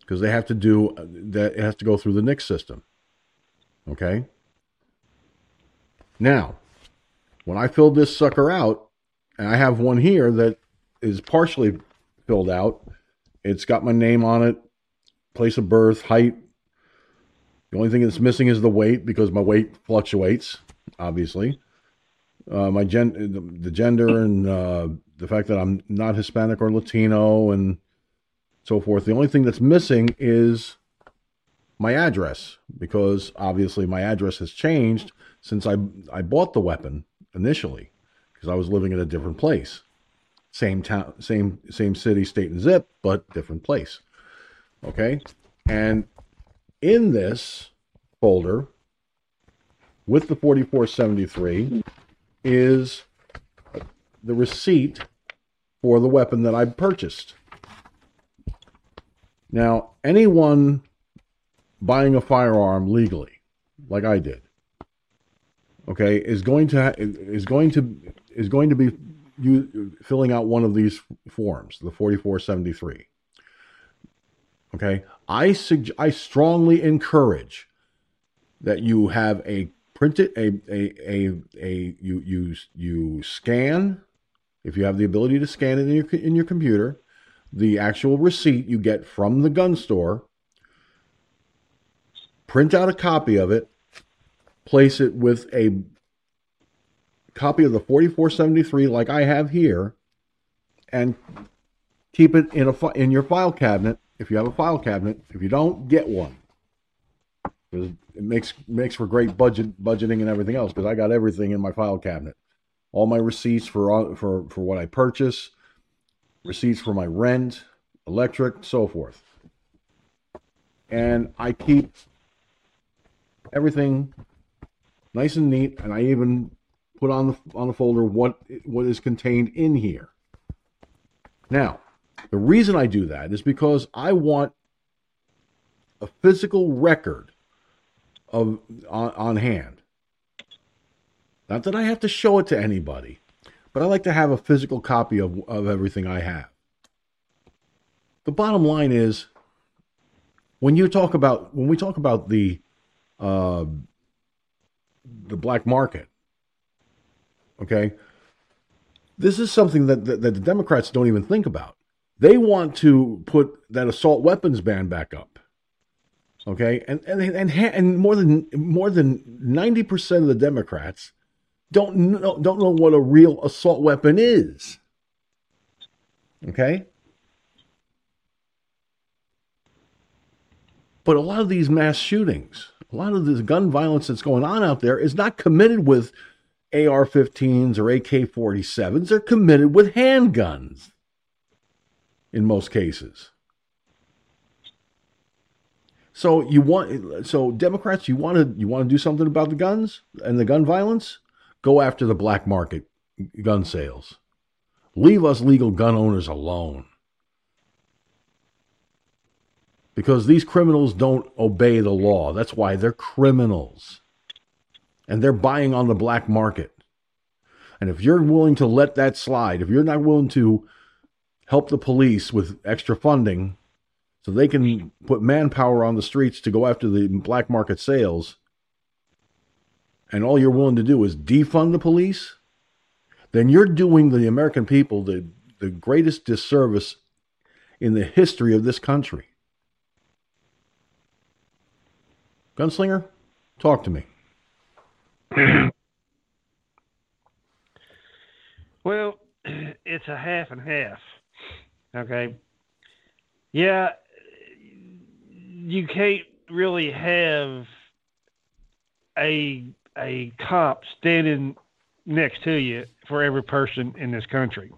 Because they have to do that it has to go through the NICS system. Okay? Now when i filled this sucker out and i have one here that is partially filled out it's got my name on it place of birth height. The only thing that's missing is the weight because my weight fluctuates obviously uh, my gen the, gender and uh, the fact that I'm not Hispanic or Latino and so forth. The only thing that's missing is my address because obviously my address has changed since I I bought the weapon initially because I was living in a different place. Same town, same same city, state, and zip, but different place. Okay, and in this folder with the 4473 is the receipt for the weapon that I purchased. Now, anyone buying a firearm legally, like I did, okay, is going to ha- is going to is going to be you filling out one of these forms, the 4473. Okay, I sug- I strongly encourage that you have a printed a a a, a you you you scan if you have the ability to scan it in your in your computer the actual receipt you get from the gun store print out a copy of it place it with a copy of the 4473 like I have here and keep it in a in your file cabinet if you have a file cabinet. If you don't get one it makes makes for great budget budgeting and everything else because I got everything in my file cabinet. All my receipts for uh, for for what I purchase receipts for my rent electric so forth. And I keep everything nice and neat and I even put on the on the folder what what is contained in here. Now the reason I do that is because I want a physical record of on, on hand. Not that I have to show it to anybody, but I like to have a physical copy of, of everything I have. The bottom line is when you talk about when we talk about the uh, the black market, okay, this is something that, that that the Democrats don't even think about. They want to put that assault weapons ban back up. Okay, and and and and more than more than ninety percent of the Democrats don't know don't know what a real assault weapon is. Okay, but a lot of these mass shootings, a lot of this gun violence that's going on out there is not committed with AR-15s or AK-47s. They're committed with handguns in most cases. So you want so Democrats, you want to you want to do something about the guns and the gun violence? Go after the black market gun sales. Leave us legal gun owners alone. Because these criminals don't obey the law. That's why they're criminals. And they're buying on the black market. And if you're willing to let that slide, if you're not willing to help the police with extra funding so they can put manpower on the streets to go after the black market sales, and all you're willing to do is defund the police, then you're doing the American people the, the greatest disservice in the history of this country. Gunslinger, talk to me. Well, it's a half and half. Okay. Yeah, you can't really have a a cop standing next to you for every person in this country.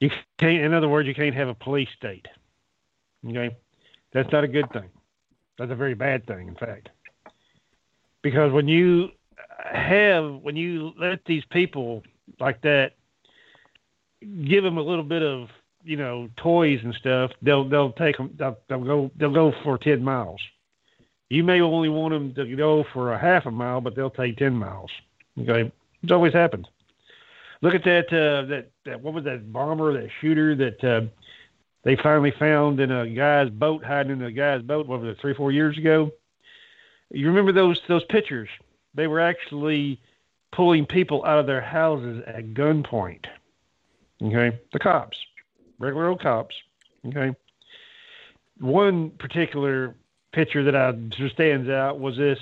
You can't, in other words, you can't have a police state. Okay, that's not a good thing. That's a very bad thing, in fact, because when you have when you let these people like that give them a little bit of you know toys and stuff, they'll they'll take them they'll, they'll go they'll go for ten miles. You may only want them to go for a half a mile, but they'll take ten miles. Okay, it's always happened. Look at that uh, that that what was that bomber that shooter that uh, they finally found in a guy's boat hiding in a guy's boat. What was it three four years ago? You remember those those pictures? They were actually pulling people out of their houses at gunpoint. Okay, the cops, regular old cops. Okay, one particular picture that I just stands out was this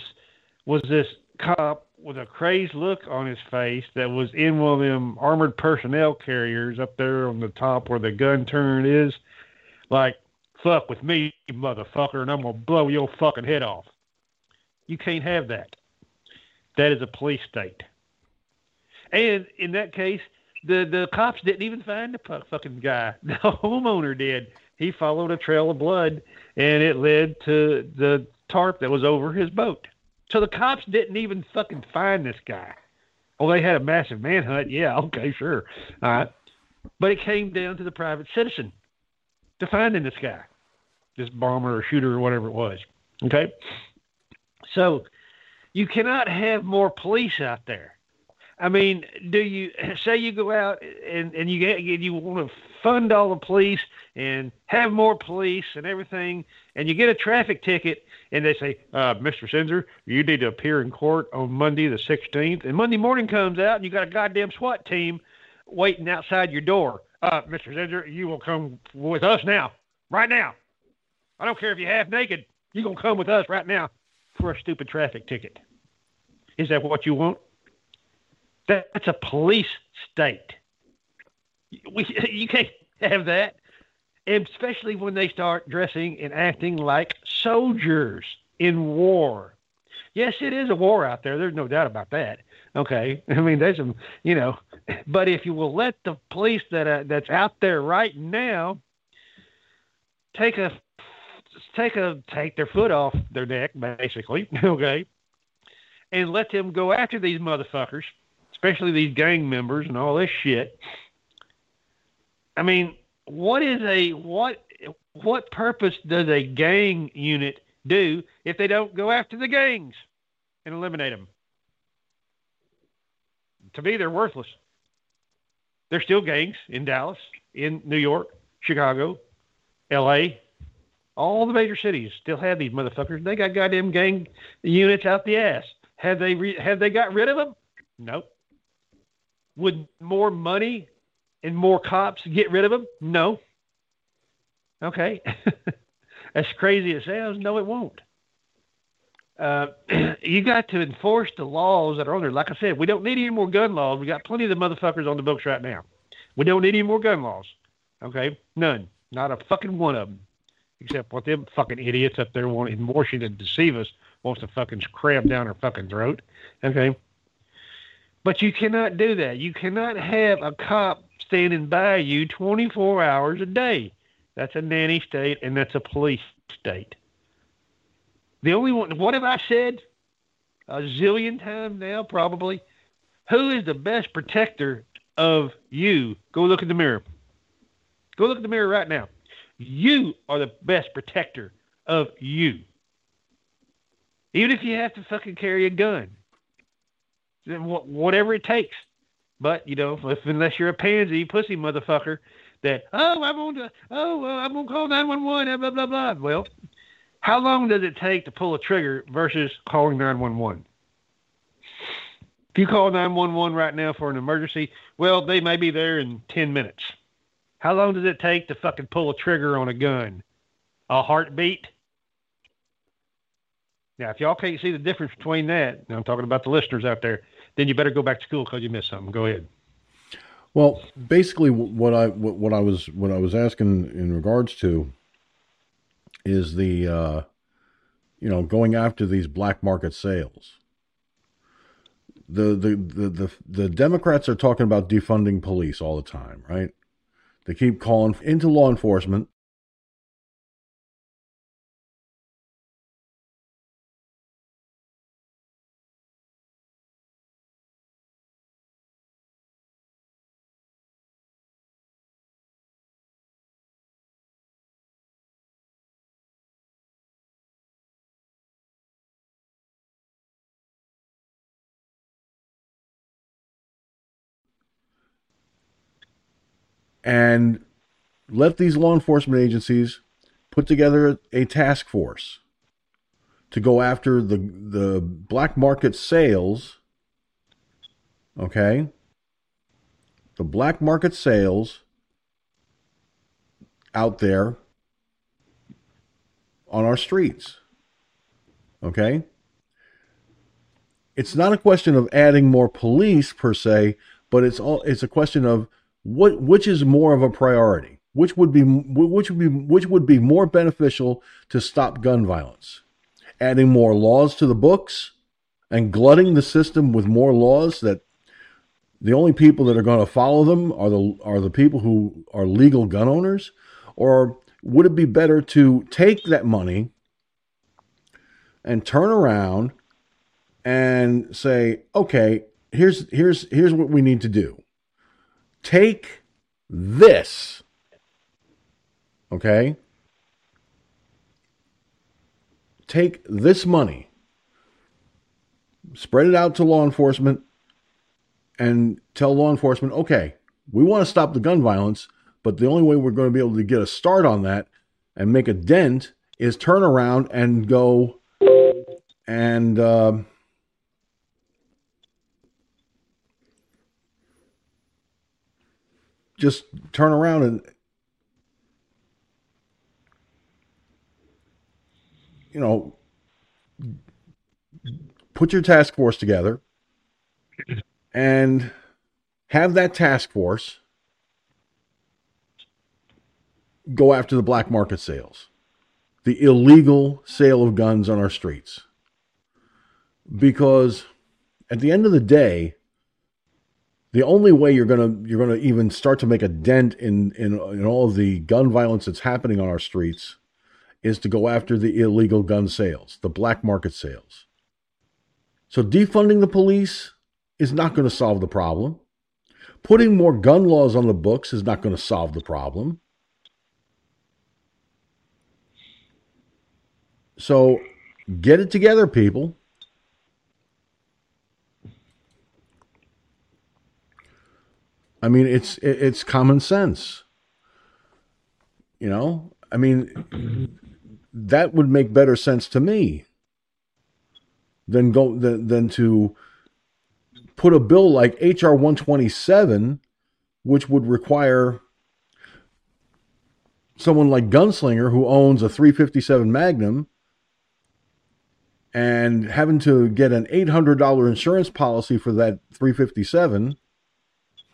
was this cop with a crazed look on his face that was in one of them armored personnel carriers up there on the top where the gun turret is, like fuck with me, motherfucker, and I'm gonna blow your fucking head off. You can't have that. That is a police state. And in that case, the the cops didn't even find the fucking guy. The homeowner did. He followed a trail of blood, and it led to the tarp that was over his boat. So the cops didn't even fucking find this guy. Oh, they had a massive manhunt. Yeah, okay, sure. All right. But it came down to the private citizen to finding this guy, this bomber or shooter or whatever it was. Okay. So you cannot have more police out there. I mean, do you say you go out and, and you get you want to fund all the police and have more police and everything, and you get a traffic ticket, and they say, uh, Mr. Sinzer, you need to appear in court on Monday the 16th, and Monday morning comes out, and you got a goddamn SWAT team waiting outside your door. Uh, Mr. Sinzer, you will come with us now, right now. I don't care if you're half naked. You're gonna come with us right now for a stupid traffic ticket. Is that what you want? That's a police state. We, you can't have that, especially when they start dressing and acting like soldiers in war. Yes, it is a war out there. There's no doubt about that. Okay, I mean, there's some, you know, but if you will let the police that uh, that's out there right now take a take a take their foot off their neck, basically, okay, and let them go after these motherfuckers especially these gang members and all this shit. I mean, what is a what what purpose does a gang unit do if they don't go after the gangs and eliminate them? To me, they're worthless. They're still gangs in Dallas, in New York, Chicago, L.A. All the major cities still have these motherfuckers. They got goddamn gang units out the ass. Have they re- have they got rid of them? Nope. Would more money and more cops get rid of them? No. Okay. as crazy as it sounds, no, it won't. Uh, you got to enforce the laws that are on there. Like I said, we don't need any more gun laws. We got plenty of the motherfuckers on the books right now. We don't need any more gun laws. Okay, none, not a fucking one of them, except what them fucking idiots up there want in Washington to deceive us wants to fucking cram down our fucking throat. Okay, but you cannot do that. You cannot have a cop standing by you 24 hours a day. That's a nanny state and that's a police state. The only one, what have I said? A zillion times now, probably. Who is the best protector of you? Go look in the mirror. Go look in the mirror right now. You are the best protector of you. Even if you have to fucking carry a gun whatever it takes. But you know, if, unless you're a pansy pussy motherfucker, that oh I'm to oh uh, I'm gonna call nine one one blah blah blah. Well, how long does it take to pull a trigger versus calling nine one one? If you call nine one one right now for an emergency, well they may be there in ten minutes. How long does it take to fucking pull a trigger on a gun? A heartbeat? Now, if y'all can't see the difference between that, I'm talking about the listeners out there, then you better go back to school because you missed something. Go ahead. Well, basically, what I what, I was what I was asking in regards to is the uh, you know going after these black market sales. The, the the the the Democrats are talking about defunding police all the time, right? They keep calling into law enforcement and let these law enforcement agencies put together a task force to go after the the black market sales okay? The black market sales out there on our streets okay? It's not a question of adding more police per se but it's all it's a question of what which is more of a priority? Which would be which would be which would be more beneficial to stop gun violence? Adding more laws to the books and glutting the system with more laws that the only people that are going to follow them are the are the people who are legal gun owners or would it be better to take that money and turn around and say okay here's here's here's what we need to do Take this. Okay? Take this money, spread it out to law enforcement, and tell law enforcement, okay, we want to stop the gun violence, but the only way we're going to be able to get a start on that and make a dent is turn around and go and uh, just turn around and you know put your task force together and have that task force go after the black market sales, the illegal sale of guns on our streets. Because at the end of the day, the only way you're gonna you're gonna even start to make a dent in in in all of the gun violence that's happening on our streets is to go after the illegal gun sales, the black market sales. So defunding the police is not going to solve the problem. Putting more gun laws on the books is not going to solve the problem. So get it together, people. I mean, it's it's common sense. You know, I mean, that would make better sense to me than go than, than to put a bill like HR 127, which would require someone like Gunslinger who owns a 357 Magnum and having to get an $800 insurance policy for that 357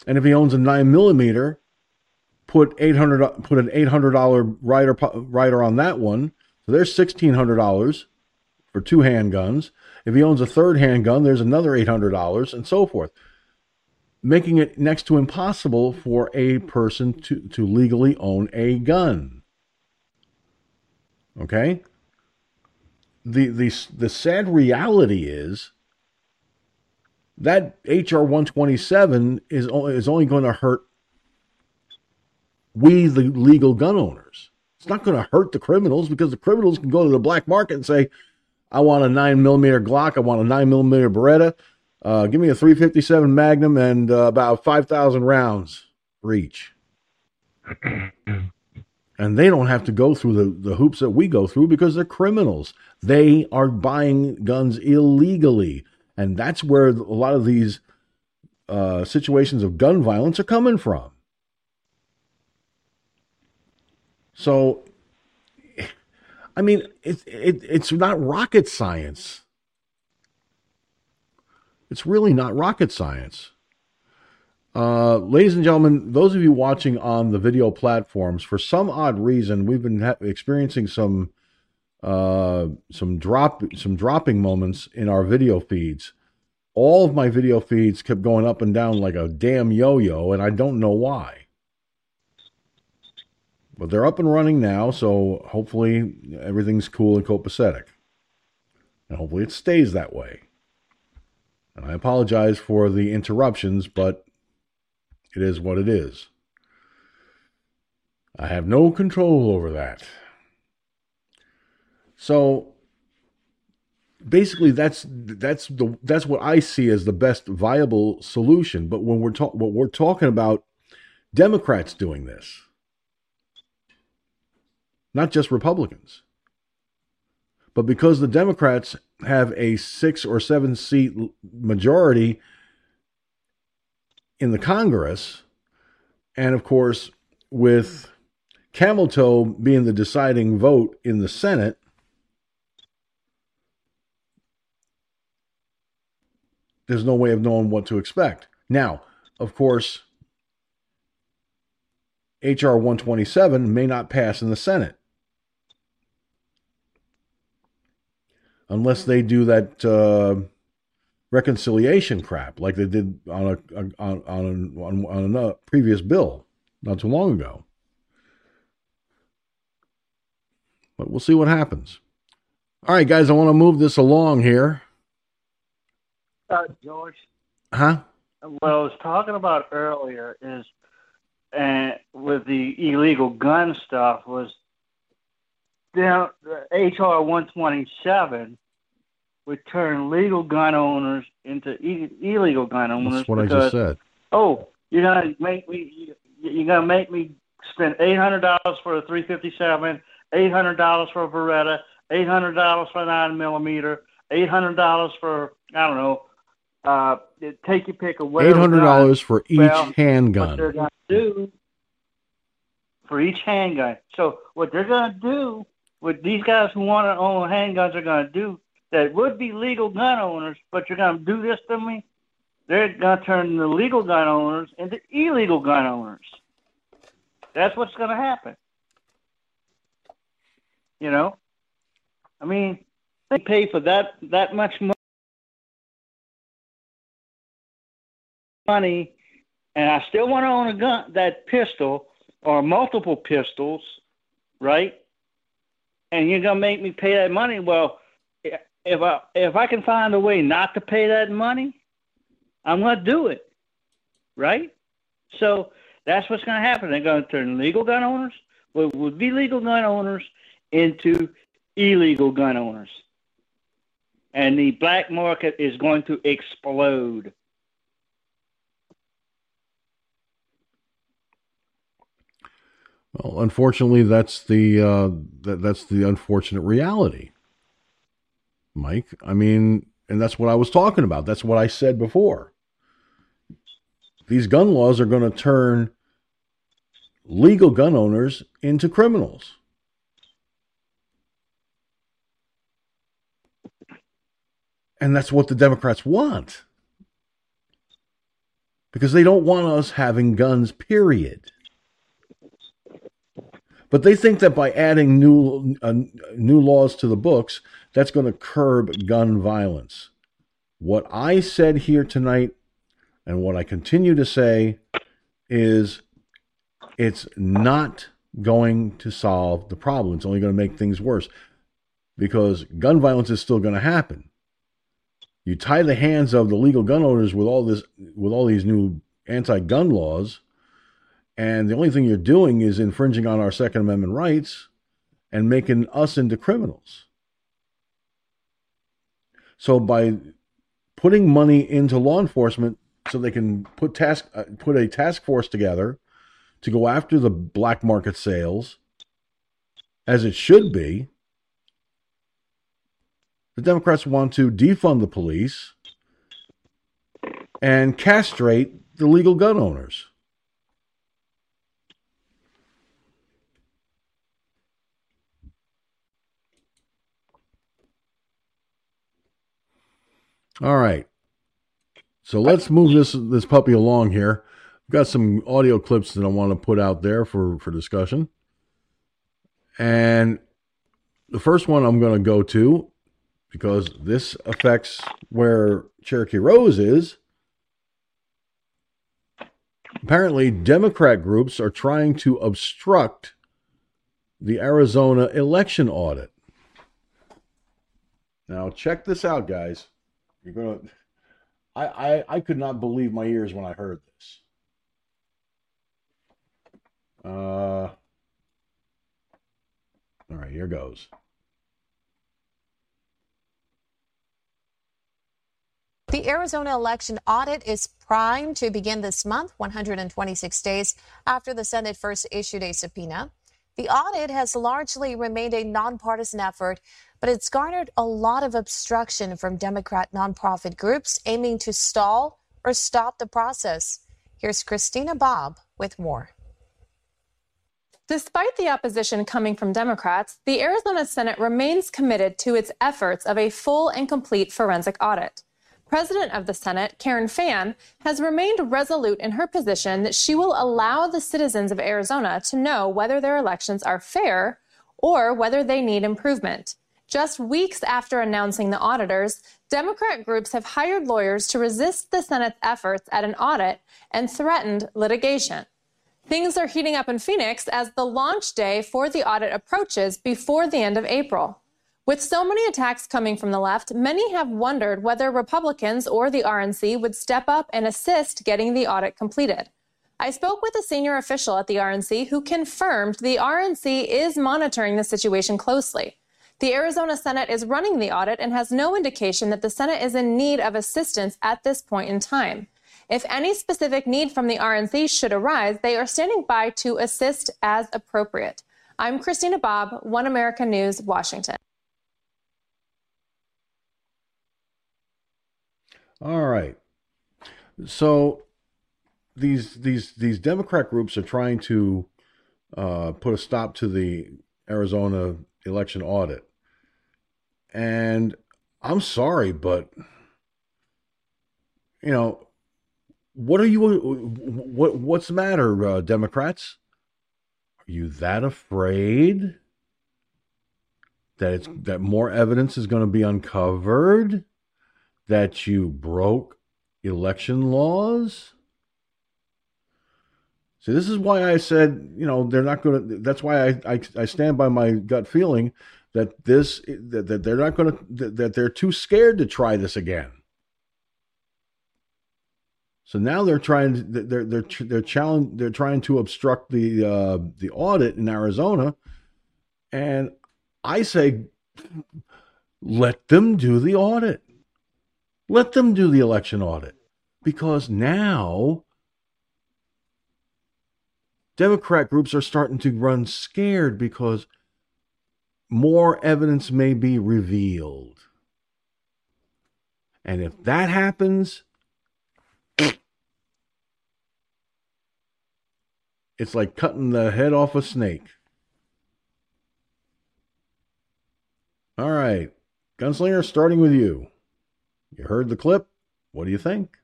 and if he owns a nine millimeter, put eight hundred put an eight hundred dollar rider rider on that one. So there's sixteen hundred dollars for two handguns. If he owns a third handgun, there's another eight hundred dollars, and so forth, making it next to impossible for a person to to legally own a gun. Okay. The the the sad reality is that HR 127 is only, is only going to hurt we, the legal gun owners. It's not going to hurt the criminals because the criminals can go to the black market and say, I want a nine millimeter Glock, I want a nine millimeter Beretta, uh, give me a 357 Magnum and uh, about 5,000 rounds for each. and they don't have to go through the, the hoops that we go through because they're criminals. They are buying guns illegally. And that's where a lot of these uh, situations of gun violence are coming from. So, I mean, it, it, it's not rocket science. It's really not rocket science. Uh, ladies and gentlemen, those of you watching on the video platforms, for some odd reason, we've been ha- experiencing some uh, some drop some dropping moments in our video feeds. All of my video feeds kept going up and down like a damn yo-yo, and I don't know why. But they're up and running now, so hopefully everything's cool and copacetic. And hopefully it stays that way. And I apologize for the interruptions, but it is what it is. I have no control over that. So basically that's that's the that's what I see as the best viable solution. But when we're talking what we're talking about Democrats doing this, not just Republicans. But because the Democrats have a six or seven seat majority in the Congress, and of course, with camel toe being the deciding vote in the Senate, there's no way of knowing what to expect. Now, of course, H.R. 127 may not pass in the Senate unless they do that uh, reconciliation crap like they did on a on on, on, on a previous bill not too long ago. But we'll see what happens. All right, guys, I want to move this along here. Uh, George, Huh? what I was talking about earlier is, and with the illegal gun stuff was, down HR one twenty seven would turn legal gun owners into e- illegal gun owners. That's what I just said. Oh, you're gonna make me, you're gonna make me spend eight hundred dollars for a three fifty seven, eight hundred dollars for a Beretta, eight hundred dollars for a nine millimeter, eight hundred dollars for I don't know. Uh, take your pick of whatever. Eight hundred dollars for each Well, they're handgun. going to do for each handgun. So what they're going to do, what these guys who want to own handguns are going to do, that would be legal gun owners, but you're going to do this to me. They're going to turn the legal gun owners into illegal gun owners. That's what's going to happen. You know, I mean, they pay for that that much mo- money, and I still want to own a gun, that pistol or multiple pistols, right? And you're gonna make me pay that money. Well, if I if I can find a way not to pay that money, I'm gonna do it, right? So that's what's gonna happen. They're gonna turn legal gun owners, what would be legal gun owners, into illegal gun owners, and the black market is going to explode. Well, unfortunately, that's the uh, that, that's the unfortunate reality, Mike. I mean, and that's what I was talking about. That's what I said before. These gun laws are going to turn legal gun owners into criminals. And that's what the Democrats want. Because they don't want us having guns, period. But they think that by adding new uh, new laws to the books, that's going to curb gun violence. What I said here tonight, and what I continue to say, is it's not going to solve the problem. It's only going to make things worse because gun violence is still going to happen. You tie the hands of the legal gun owners with all this, with all these new anti-gun laws, and the only thing you're doing is infringing on our Second Amendment rights and making us into criminals. So by putting money into law enforcement so they can put task uh, put a task force together to go after the black market sales as it should be the democrats want to defund the police and castrate the legal gun owners all right so let's move this this puppy along here I've got some audio clips that I want to put out there for, for discussion. And the first one I'm going to go to because this affects where Cherokee Rose is. Apparently, Democrat groups are trying to obstruct the Arizona election audit. Now, check this out, guys. You're to. I, I, I could not believe my ears when I heard this. Uh, all right, here goes. The Arizona election audit is primed to begin this month, 126 days after the Senate first issued a subpoena. The audit has largely remained a nonpartisan effort, but it's garnered a lot of obstruction from Democrat nonprofit groups aiming to stall or stop the process. Here's Christina Bobb with more. Despite the opposition coming from Democrats, the Arizona Senate remains committed to its efforts of a full and complete forensic audit. President of the Senate, Karen Fann, has remained resolute in her position that she will allow the citizens of Arizona to know whether their elections are fair or whether they need improvement. Just weeks after announcing the auditors, Democrat groups have hired lawyers to resist the Senate's efforts at an audit and threatened litigation. Things are heating up in Phoenix as the launch day for the audit approaches before the end of April. With so many attacks coming from the left, many have wondered whether Republicans or the RNC would step up and assist getting the audit completed. I spoke with a senior official at the RNC who confirmed the RNC is monitoring the situation closely. The Arizona Senate is running the audit and has no indication that the Senate is in need of assistance at this point in time. If any specific need from the RNC should arise, they are standing by to assist as appropriate. I'm Christina Bobb, One America News, Washington. All right. So these these these Democrat groups are trying to uh, put a stop to the Arizona election audit, and I'm sorry, but you know what are you what what's the matter, uh, Democrats? Are you that afraid that it's that more evidence is going to be uncovered? that you broke election laws? See, this is why I said, you know, they're not going to. That's why I, I, I stand by my gut feeling that this that, that they're not going to that, that they're too scared to try this again. So now they're trying they're they're they're challenge they're trying to obstruct the uh, the audit in Arizona, and I say, let them do the audit. Let them do the election audit because now Democrat groups are starting to run scared because more evidence may be revealed. And if that happens, it's like cutting the head off a snake. All right, Gunslinger, starting with you. You heard the clip. What do you think?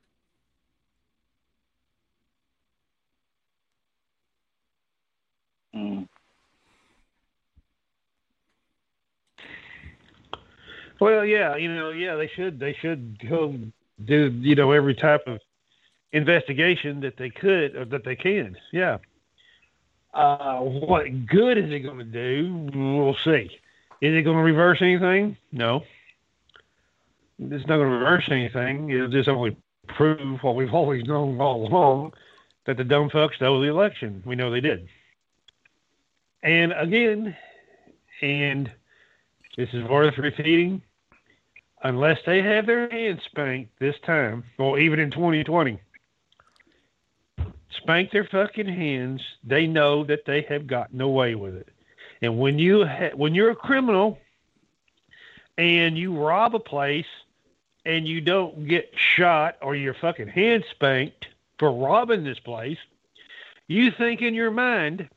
Well, yeah, you know, yeah, they should they should go do you know every type of investigation that they could or that they can. Yeah. Uh, what good is it going to do? We'll see. Is it going to reverse anything? No it's not going to reverse anything. It'll just only prove what we've always known all along that the dumb fucks stole the election. We know they did. And again, and this is worth repeating, unless they have their hands spanked this time, or even in 2020, spank their fucking hands, they know that they have gotten away with it. And when you ha- when you're a criminal and you rob a place and you don't get shot or your fucking hand spanked for robbing this place, you think in your mind,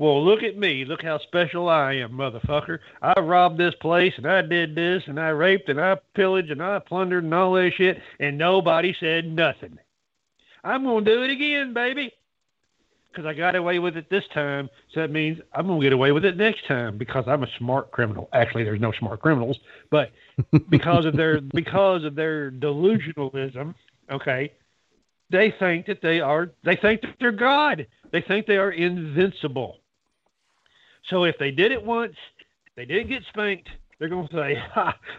well, look at me. Look how special I am, motherfucker. I robbed this place and I did this and I raped and I pillaged and I plundered and all that shit, and nobody said nothing. I'm going to do it again, baby. Because I got away with it this time, so that means I'm going to get away with it next time because I'm a smart criminal. Actually, there's no smart criminals, but because of their because of their delusionalism, okay, they think that they are they think that they're God. They think they are invincible. So if they did it once, they didn't get spanked, they're going to say,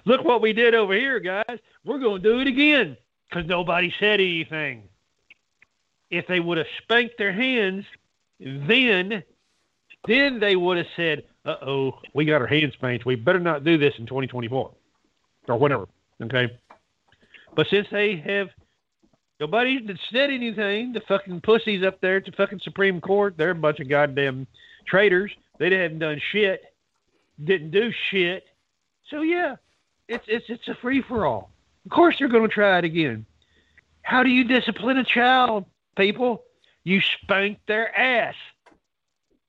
"Look what we did over here, guys. We're going to do it again." Because nobody said anything. If they would have spanked their hands, then then they would have said, "Uh oh, we got our hands spanked. We better not do this in 2024 or whatever." Okay. But since they have nobody said anything, the fucking pussies up there at the fucking Supreme Court, they're a bunch of goddamn traitors. They haven't done shit, didn't do shit. So yeah, it's it's it's a free for all. Of course they're going to try it again. How do you discipline a child, people? You spank their ass.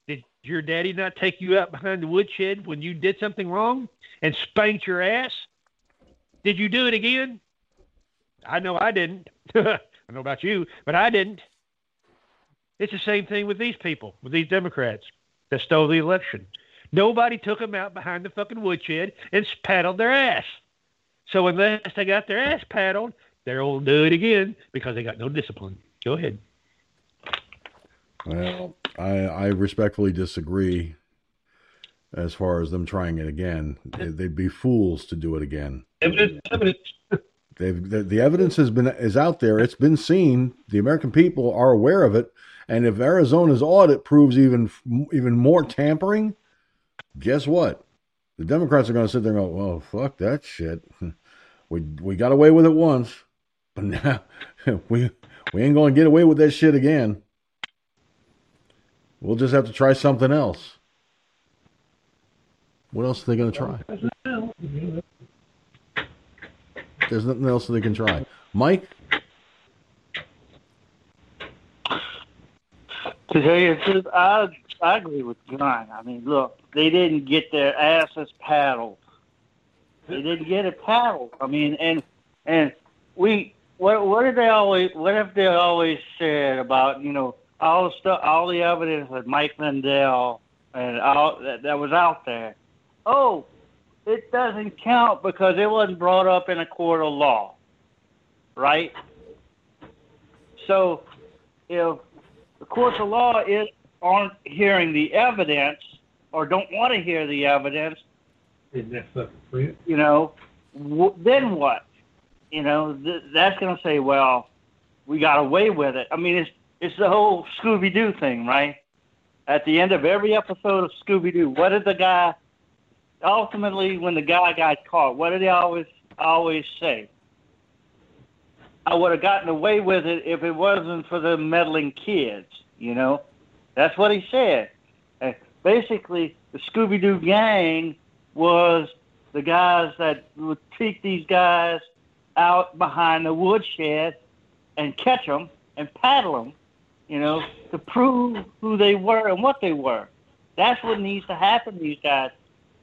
Did your daddy not take you out behind the woodshed when you did something wrong and spanked your ass? Did you do it again? I know I didn't. I know about you, but I didn't. It's the same thing with these people, with these Democrats that stole the election. Nobody took them out behind the fucking woodshed and paddled their ass. So unless they got their ass paddled, they'll do it again because they got no discipline. Go ahead. Well, I, I respectfully disagree as far as them trying it again. They'd be fools to do it again. Evidence, evidence. They've the, the evidence has been is out there. It's been seen. The American people are aware of it. And if Arizona's audit proves even even more tampering, guess what? The Democrats are going to sit there and go, "Well, fuck that shit. We we got away with it once, but now we we ain't going to get away with that shit again. We'll just have to try something else." What else are they going to try? There's nothing else they can try. Mike? To tell you the truth, I, I agree with John. I mean, look, they didn't get their asses paddled. They didn't get it paddled. I mean, and and we what what did they always what have they always said about you know all the stuff all the evidence that Mike Lindell and all that, that was out there. Oh, it doesn't count because it wasn't brought up in a court of law, right? So if the courts of law is aren't hearing the evidence or don't want to hear the evidence, Isn't that fucking free? you know, w- then what? You know, th- that's going to say, well, we got away with it. I mean, it's it's the whole Scooby Doo thing, right? At the end of every episode of Scooby Doo, what did the guy ultimately when the guy got caught? What did he always always say? I would have gotten away with it if it wasn't for the meddling kids. You know, that's what he said. Uh, basically, the Scooby Doo gang was the guys that would take these guys out behind the woodshed and catch them and paddle them, you know, to prove who they were and what they were. That's what needs to happen these guys.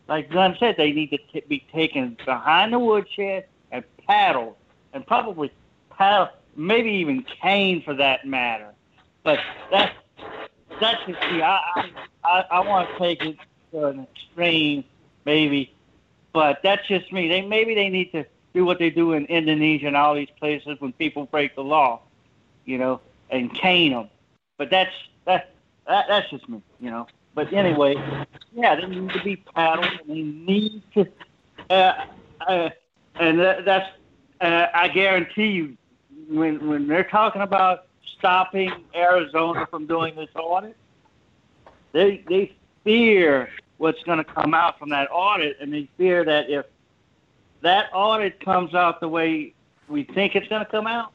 Like Gunn said, they need to t- be taken behind the woodshed and paddled, and probably maybe even cane for that matter. But that's that's just me. I I, I, I want to take it to an extreme, maybe, but that's just me. They maybe they need to do what they do in Indonesia and all these places when people break the law, you know, and cane them. But that's that, that that's just me, you know. But anyway, yeah, they need to be paddled, and they need to, uh, uh, and that, that's uh, I guarantee you, when when they're talking about stopping Arizona from doing this audit, they they fear what's going to come out from that audit, and they fear that if that audit comes out the way we think it's going to come out,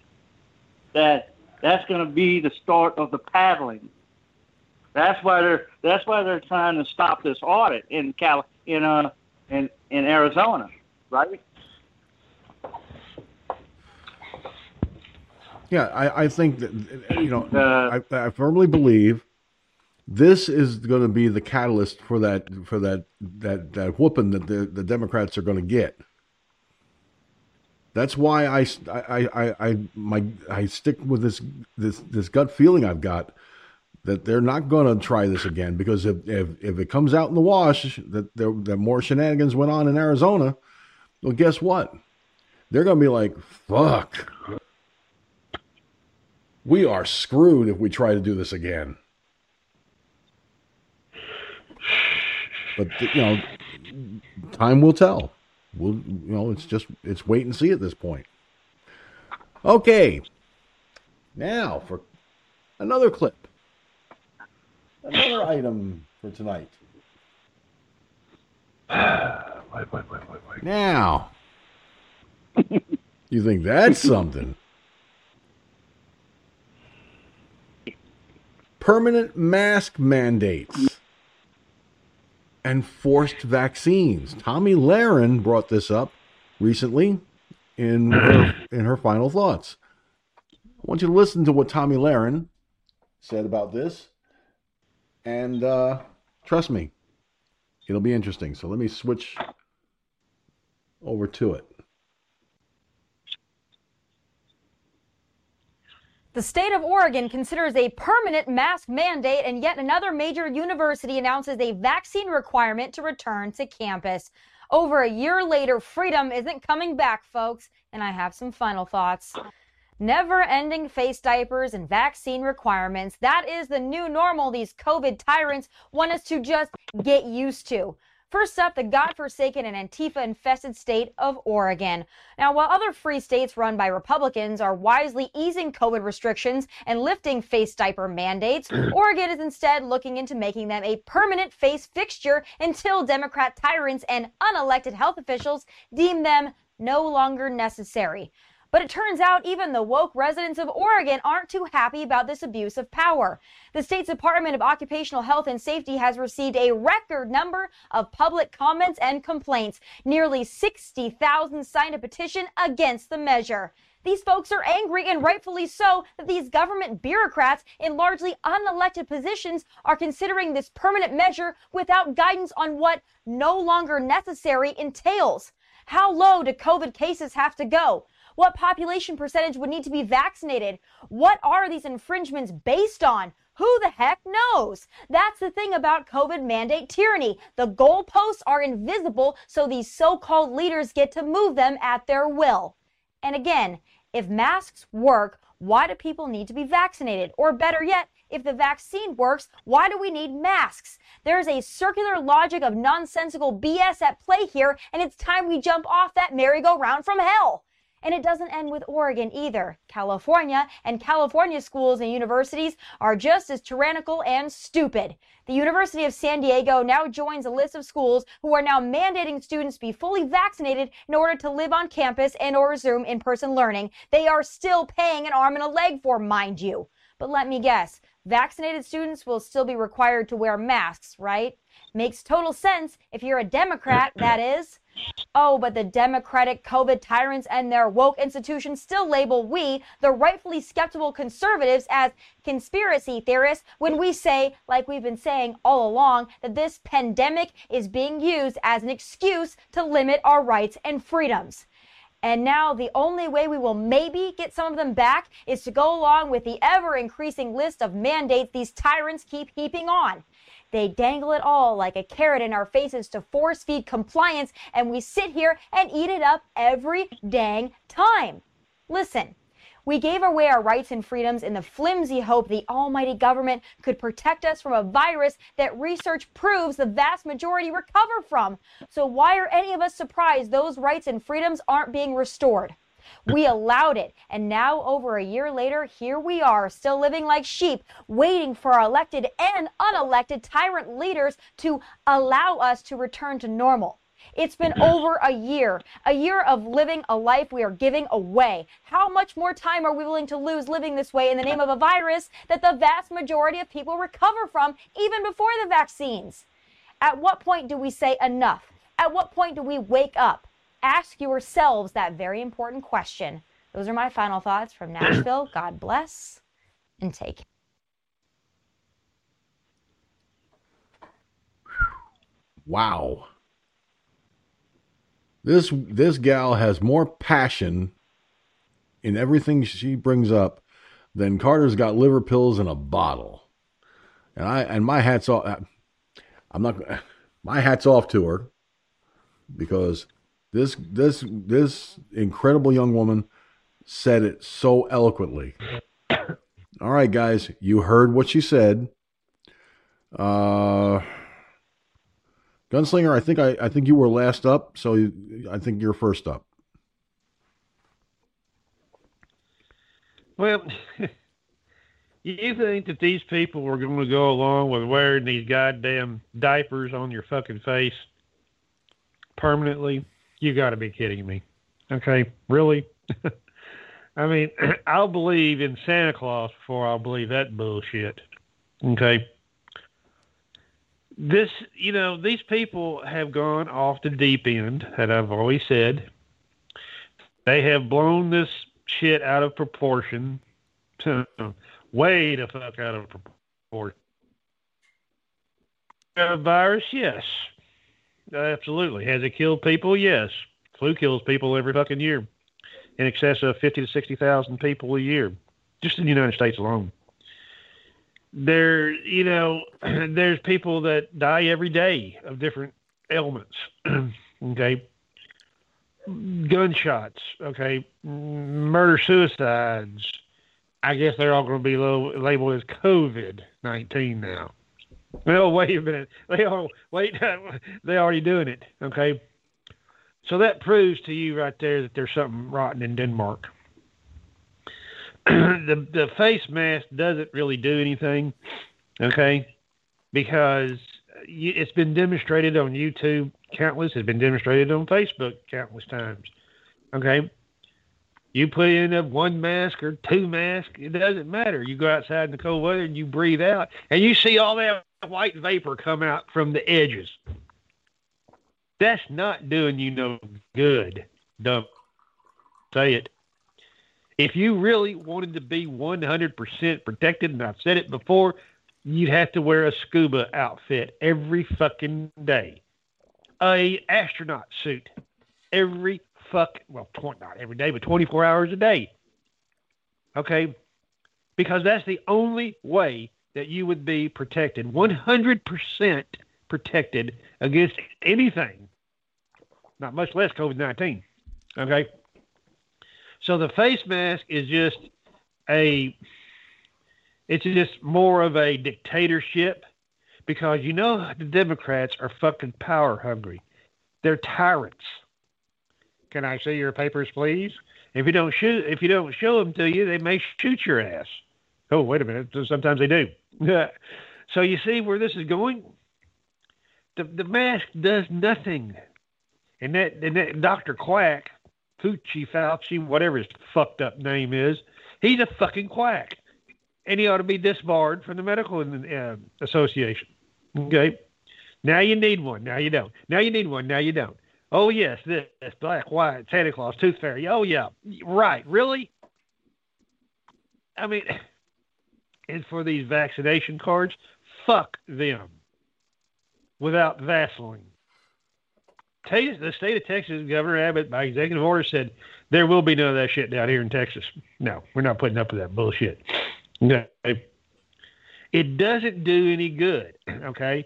that that's going to be the start of the paddling. That's why they're that's why they're trying to stop this audit in Cal in uh in in Arizona, right? Yeah, I, I think that you know Uh, I, I firmly believe this is going to be the catalyst for that for that that that whooping that the, the Democrats are going to get. That's why I, I, I, I, my, I stick with this, this, this gut feeling I've got that they're not going to try this again because if, if, if it comes out in the wash that there, that more shenanigans went on in Arizona, well, guess what? They're going to be like, fuck. We are screwed if we try to do this again. But you know, time will tell. We'll, you know, it's just it's wait and see at this point. Okay, now for another clip, another item for tonight. wait, wait, wait, wait, wait. Now, you think that's something? Permanent mask mandates and forced vaccines. Tomi Lahren brought this up recently in her, in her final thoughts. I want you to listen to what Tomi Lahren said about this, and uh, trust me, it'll be interesting. So let me switch over to it. The state of Oregon considers a permanent mask mandate, and yet another major university announces a vaccine requirement to return to campus. Over a year later, freedom isn't coming back, folks, and I have some final thoughts. Never ending face diapers and vaccine requirements. That is the new normal these COVID tyrants want us to just get used to. First up, the godforsaken and Antifa infested state of Oregon. Now, while other free states run by Republicans are wisely easing COVID restrictions and lifting face diaper mandates, Oregon is instead looking into making them a permanent face fixture until Democrat tyrants and unelected health officials deem them no longer necessary. But it turns out even the woke residents of Oregon aren't too happy about this abuse of power. The state's Department of Occupational Health and Safety has received a record number of public comments and complaints. Nearly 60,000 signed a petition against the measure. These folks are angry and rightfully so that these government bureaucrats in largely unelected positions are considering this permanent measure without guidance on what no longer necessary entails. How low do COVID cases have to go? What population percentage would need to be vaccinated? What are these infringements based on? Who the heck knows? That's the thing about COVID mandate tyranny. The goalposts are invisible, so these so called leaders get to move them at their will. And again, if masks work, why do people need to be vaccinated? Or better yet, if the vaccine works, why do we need masks? There's a circular logic of nonsensical BS at play here, and it's time we jump off that merry-go-round from hell. And it doesn't end with Oregon either. California and California schools and universities are just as tyrannical and stupid. The University of San Diego now joins a list of schools who are now mandating students be fully vaccinated in order to live on campus and or resume in-person learning. They are still paying an arm and a leg for, mind you. But let me guess, vaccinated students will still be required to wear masks, right? Makes total sense if you're a Democrat, that is. Oh, but the Democratic COVID tyrants and their woke institutions still label we, the rightfully skeptical conservatives, as conspiracy theorists when we say, like we've been saying all along, that this pandemic is being used as an excuse to limit our rights and freedoms. And now the only way we will maybe get some of them back is to go along with the ever increasing list of mandates these tyrants keep heaping on. They dangle it all like a carrot in our faces to force feed compliance, and we sit here and eat it up every dang time. Listen, we gave away our rights and freedoms in the flimsy hope the almighty government could protect us from a virus that research proves the vast majority recover from. So why are any of us surprised those rights and freedoms aren't being restored? We allowed it. And now, over a year later, here we are, still living like sheep, waiting for our elected and unelected tyrant leaders to allow us to return to normal. It's been mm-hmm. over a year, a year of living a life we are giving away. How much more time are we willing to lose living this way in the name of a virus that the vast majority of people recover from even before the vaccines? At what point do we say enough? At what point do we wake up? Ask yourselves that very important question. Those are my final thoughts from Nashville. God bless and take care. Wow. This this gal has more passion in everything she brings up than Carter's got liver pills in a bottle. And I and my hats off. I'm not. My hats off to her because this this this incredible young woman said it so eloquently. All right, guys, you heard what she said. Uh, Gunslinger, I think I, I think you were last up, so I think you're first up. Well, you think that these people are going to go along with wearing these goddamn diapers on your fucking face permanently? You got to be kidding me. Okay, really? I mean, I'll believe in Santa Claus before I'll believe that bullshit. Okay. This, you know, these people have gone off the deep end, that I've always said. They have blown this shit out of proportion. Way the fuck out of proportion. A virus, yes. Absolutely. Has it killed people? Yes. Flu kills people every fucking year in excess of 50 to 60,000 people a year, just in the United States alone. There, you know, there's people that die every day of different ailments. okay. Gunshots. Okay. Murder suicides. I guess they're all going to be labeled as COVID 19 now. Well, wait a minute. They are, wait, they already doing it. Okay. So that proves to you right there that there's something rotten in Denmark. the the face mask doesn't really do anything, okay? Because it's been demonstrated on YouTube countless. It's been demonstrated on Facebook countless times. Okay, you put in a one mask or two mask, it doesn't matter. You go outside in the cold weather and you breathe out, and you see all that white vapor come out from the edges. That's not doing you no good. Dumb. Say it. If you really wanted to be 100% protected, and I've said it before, you'd have to wear a scuba outfit every fucking day. A astronaut suit every fuck well, tw- not every day, but 24 hours a day. Okay? Because that's the only way that you would be protected, 100% protected against anything, not much less COVID 19. Okay? So the face mask is just a, it's just more of a dictatorship because you know the Democrats are fucking power hungry. They're tyrants. Can I see your papers, please? If you don't shoot, if you don't show them to you, they may shoot your ass. Oh, wait a minute. Sometimes they do. so you see where this is going? The the mask does nothing. And that and that Dr. Quack, Fauci, Fauci, whatever his fucked up name is, he's a fucking quack. And he ought to be disbarred from the medical uh, association. Okay. Now you need one. Now you don't. Now you need one. Now you don't. Oh yes, this, this black, white, Santa Claus, Tooth Fairy. Oh yeah, right. Really? I mean, and for these vaccination cards, fuck them. Without Vaseline. the state of Texas, Governor Abbott, by executive order, said there will be none of that shit down here in Texas. No, we're not putting up with that bullshit. No. It doesn't do any good. Okay.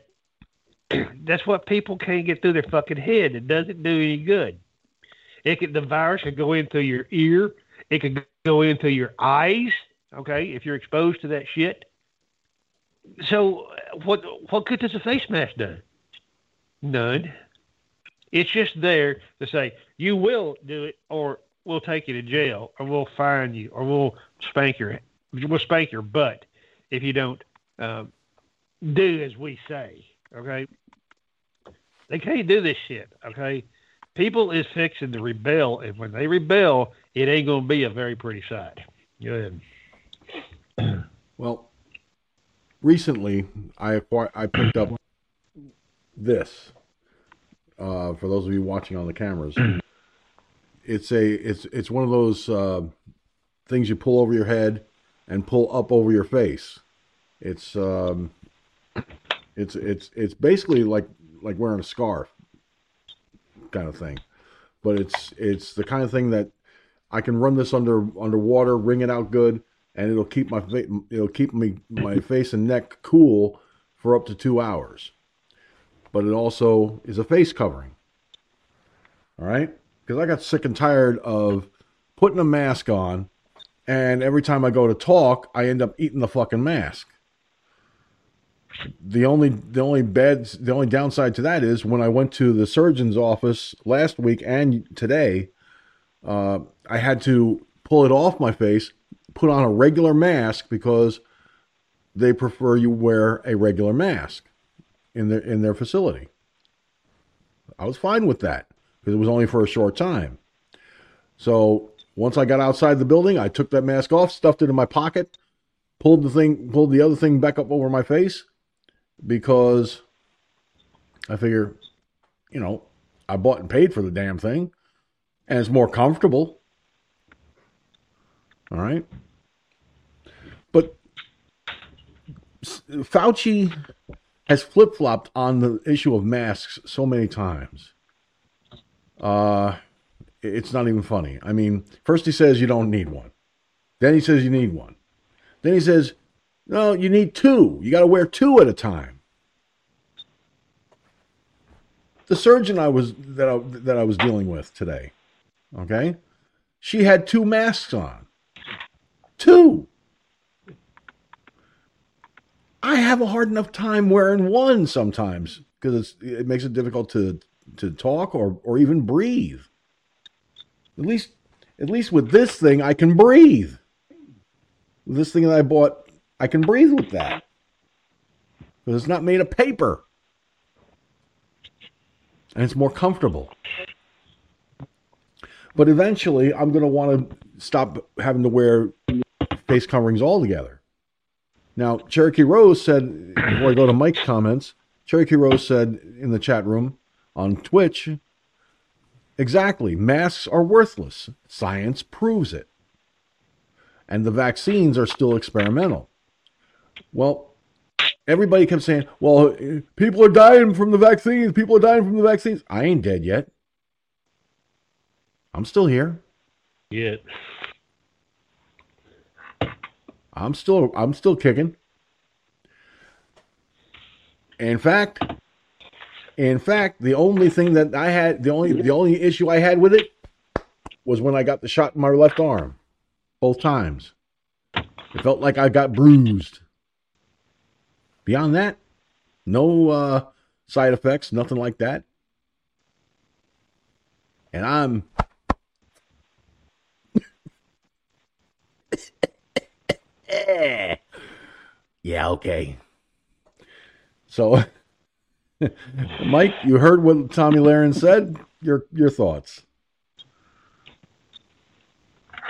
That's what people can't get through their fucking head. It doesn't do any good. It could, the virus could go in through your ear. It could go in through your eyes. Okay, if you're exposed to that shit. So what what good does a face mask do? None. It's just there to say you will do it, or we'll take you to jail, or we'll fine you, or we'll spank your we'll spank your butt if you don't um, do as we say. Okay, they can't do this shit. Okay, people is fixing to rebel, and when they rebel, it ain't gonna be a very pretty sight. Go ahead. Well, recently I acquired, I picked up this. Uh, for those of you watching on the cameras, it's a it's it's one of those uh, things you pull over your head and pull up over your face. It's um, it's it's it's basically like like wearing a scarf kind of thing. but it's it's the kind of thing that I can run this under underwater, wring it out good, and it'll keep my fa- it'll keep me my face and neck cool for up to two hours. But it also is a face covering. All right, because I got sick and tired of putting a mask on, and every time I go to talk, I end up eating the fucking mask. The only the only bad the only downside to that is when I went to the surgeon's office last week and today, uh, I had to pull it off my face, put on a regular mask because they prefer you wear a regular mask in their in their facility. I was fine with that because it was only for a short time. So once I got outside the building, I took that mask off, stuffed it in my pocket, pulled the thing, pulled the other thing back up over my face because I figure, you know, I bought and paid for the damn thing and it's more comfortable. All right. But Fauci has flip flopped on the issue of masks so many times. Uh, it's not even funny. I mean, first he says you don't need one, then he says you need one, then he says no, you need two. You got to wear two at a time. The surgeon I was that I, that I was dealing with today, okay, she had two masks on. Two. I have a hard enough time wearing one sometimes because it makes it difficult to to talk or or even breathe. At least at least with this thing I can breathe. This thing that I bought, I can breathe with that. Because it's not made of paper. And it's more comfortable. But eventually I'm gonna want to stop having to wear face coverings altogether. Now, Cherokee Rose said, before I go to Mike's comments, Cherokee Rose said in the chat room on Twitch, exactly, masks are worthless. Science proves it. And the vaccines are still experimental. Well, everybody kept saying, well, people are dying from the vaccines. People are dying from the vaccines. I ain't dead yet. I'm still here. Yet. I'm still I'm still kicking. In fact, in fact, the only thing that I had the only the only issue I had with it was when I got the shot in my left arm. Both times. It felt like I got bruised. Beyond that, no uh, side effects, nothing like that. And I'm yeah, okay. So, Mike, you heard what Tomi Lahren said. Your your thoughts?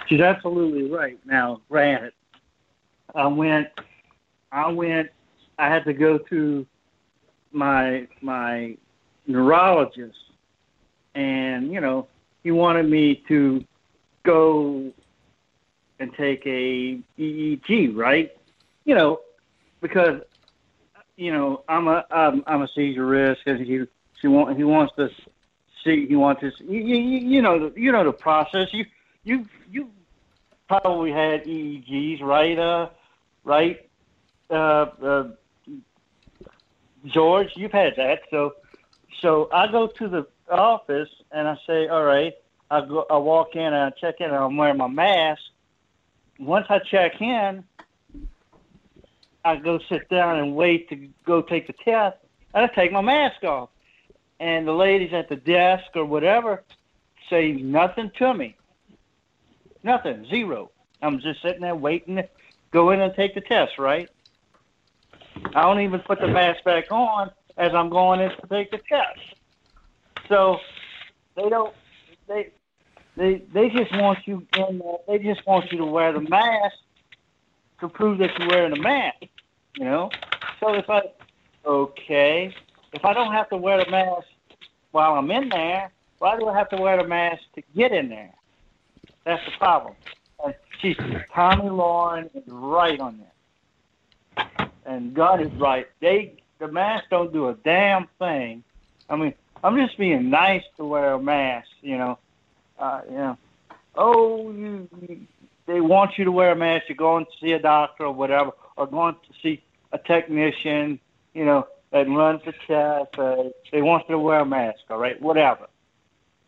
She's absolutely right. Now, granted, I went, I went, I had to go to my my neurologist, and you know, he wanted me to go and take a EEG, right? You know, because you know I'm a I'm, I'm a seizure risk, and he she want he wants to see he wants to you, you, you know you know the process. You you you probably had EEGs, right? Uh, right? Uh, uh, George, you've had that. So so I go to the office and I say, all right. I go I walk in and I check in and I'm wearing my mask once I check in, I go sit down and wait to go take the test, and I take my mask off. And the ladies at the desk or whatever say nothing to me. Nothing, zero. I'm just sitting there waiting to go in and take the test, right? I don't even put the mask back on as I'm going in to take the test. So they don't they they they just want you in there. They just want you to wear the mask to prove that you're wearing a mask. You know. So if I okay, if I don't have to wear the mask while I'm in there, why do I have to wear the mask to get in there? That's the problem. And she's Tomi Lahren is right on that. And God is right. They the masks don't do a damn thing. I mean, I'm just being nice to wear a mask. You know, uh, you know. Oh, you, they want you to wear a mask. You're going to see a doctor or whatever, or going to see a technician. You know, that runs the test. Uh, they want you to wear a mask. All right, whatever.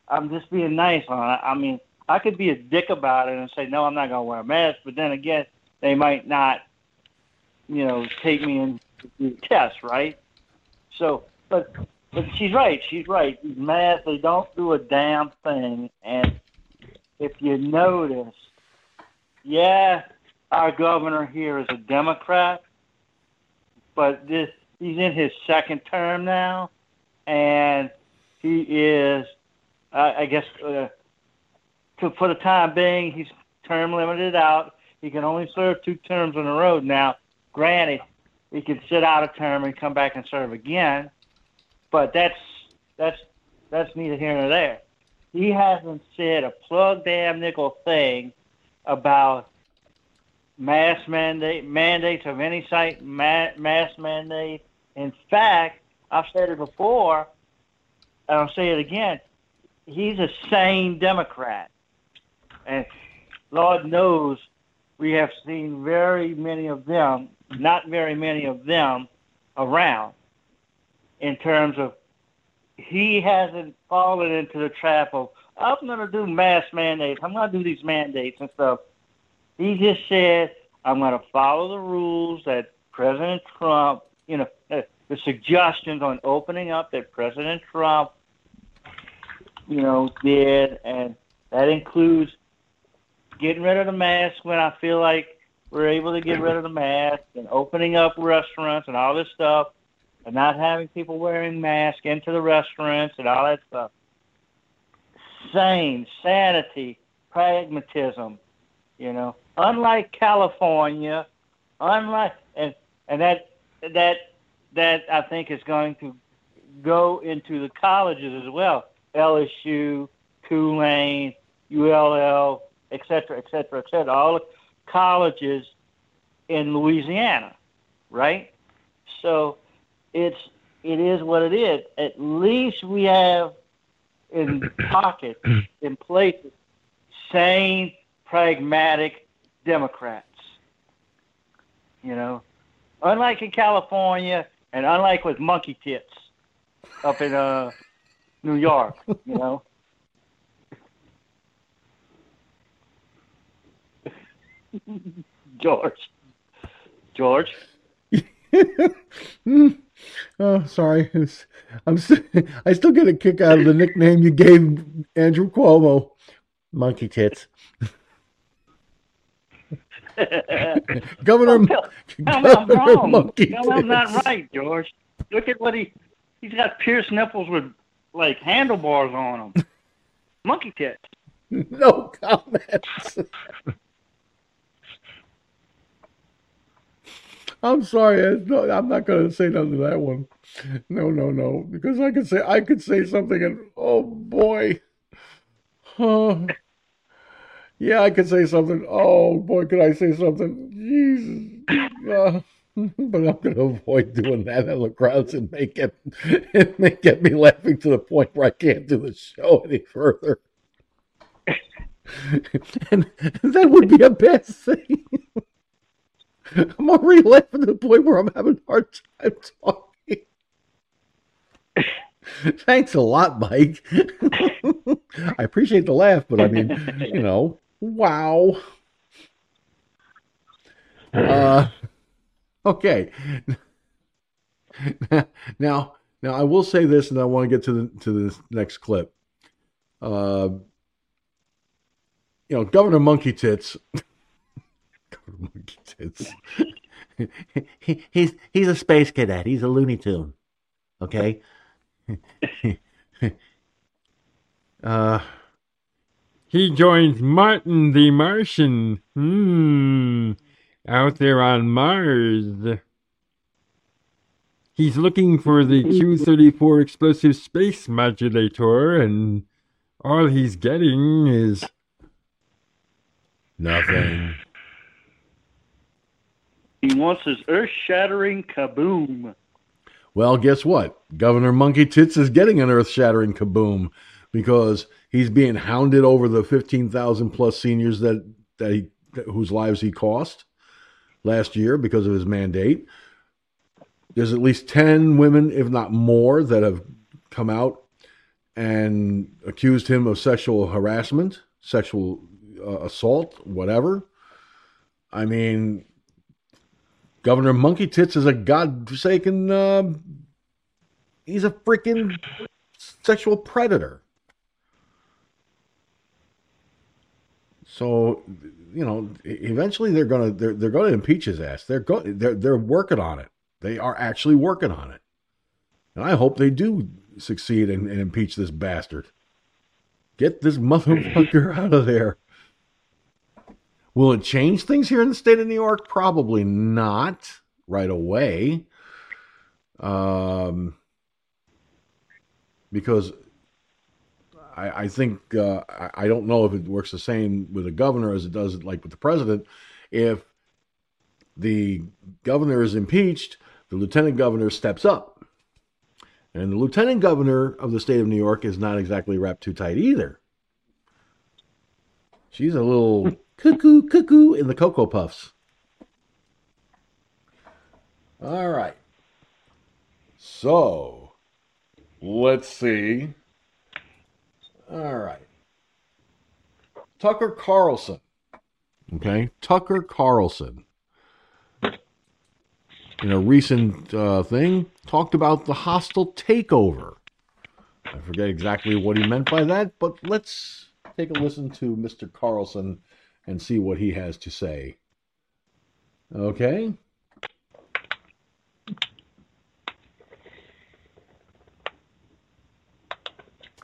I'm just being nice on it. I mean, I could be a dick about it and say, no, I'm not going to wear a mask. But then again, they might not, you know, take me in the test, right? So, but but she's right. She's right. These masks, they don't do a damn thing. And if you notice, yeah, our governor here is a Democrat, but this he's in his second term now, and he is, uh, I guess, uh, to, for the time being, he's term limited out. He can only serve two terms in a row now. Granted, he can sit out a term and come back and serve again, but that's that's that's neither here nor there. He hasn't said a plug damn nickel thing about mass mandate mandates of any site ma- mass mandate. In fact, I've said it before, and I'll say it again. He's a sane Democrat. And Lord knows we have seen very many of them, not very many of them around in terms of he hasn't fallen into the trap of, I'm going to do mass mandates. I'm going to do these mandates and stuff. He just said, I'm going to follow the rules that President Trump, you know, the suggestions on opening up that President Trump, you know, did, and that includes getting rid of the mask when I feel like we're able to get rid of the mask and opening up restaurants and all this stuff and not having people wearing masks into the restaurants and all that stuff. Sane, sanity, pragmatism, you know. Unlike California, unlike and and that that that I think is going to go into the colleges as well. LSU, Tulane, ULL, et cetera, et cetera, et cetera, all the colleges in Louisiana, right? So it's it is what it is. At least we have in pockets, in places, sane, pragmatic Democrats. You know, unlike in California, and unlike with monkey tits up in uh, New York. You know. George. George. oh, sorry. It's, I'm. st- I still get a kick out of the nickname you gave Andrew Cuomo, Monkey Tits. Governor, Tell, tell I'm Governor wrong. Monkey Tell not right, George. Look at what he he's got pierced nipples with like handlebars on them. Monkey tits. No comments. I'm sorry. I'm not going to say nothing to that one. No, no, no. Because I could say I could say something, and oh boy, oh, yeah, I could say something. Oh boy, could I say something? Jesus, Uh, but I'm going to avoid doing that in the crowds and make it it may get me laughing to the point where I can't do the show any further. and that would be a bad thing. I'm already laughing to the point where I'm having a hard time talking. Thanks a lot, Mike. I appreciate the laugh, but I mean, you know, wow. Uh, okay. Now, now I will say this, and I want to get to the to the next clip. Uh, you know, Governor Monkey Tits. Governor Monkey He, he's he's a space cadet. He's a Looney Tune. Okay. uh, He joins Marvin the Martian. Hmm. Out there on Mars. He's looking for the Q 34 explosive space modulator, and all he's getting is. nothing. He wants his earth shattering kaboom. Well, guess what? Governor Monkey Tits is getting an earth shattering kaboom because he's being hounded over the 15,000 plus seniors that, that he, whose lives he cost last year because of his mandate. There's at least 10 women, if not more, that have come out and accused him of sexual harassment, sexual uh, assault, whatever. I mean, Governor Monkey Tits is a godforsaken, uh, he's a freaking sexual predator. So, you know, eventually they're gonna they're they're gonna impeach his ass. They're go they're they're working on it. They are actually working on it, and I hope they do succeed and, and impeach this bastard. Get this motherfucker out of there. Will it change things here in the state of New York? Probably not right away. Um, because I, I think uh, I, don't know if it works the same with the governor as it does like with the president. If the governor is impeached, the lieutenant governor steps up. And the lieutenant governor of the state of New York is not exactly wrapped too tight either. She's a little cuckoo, cuckoo in the Cocoa Puffs. All right. So, let's see. All right. Tucker Carlson. Okay. Tucker Carlson in a recent uh, thing, talked about the hostile takeover. I forget exactly what he meant by that, but let's take a listen to Mr. Carlson and see what he has to say. Okay?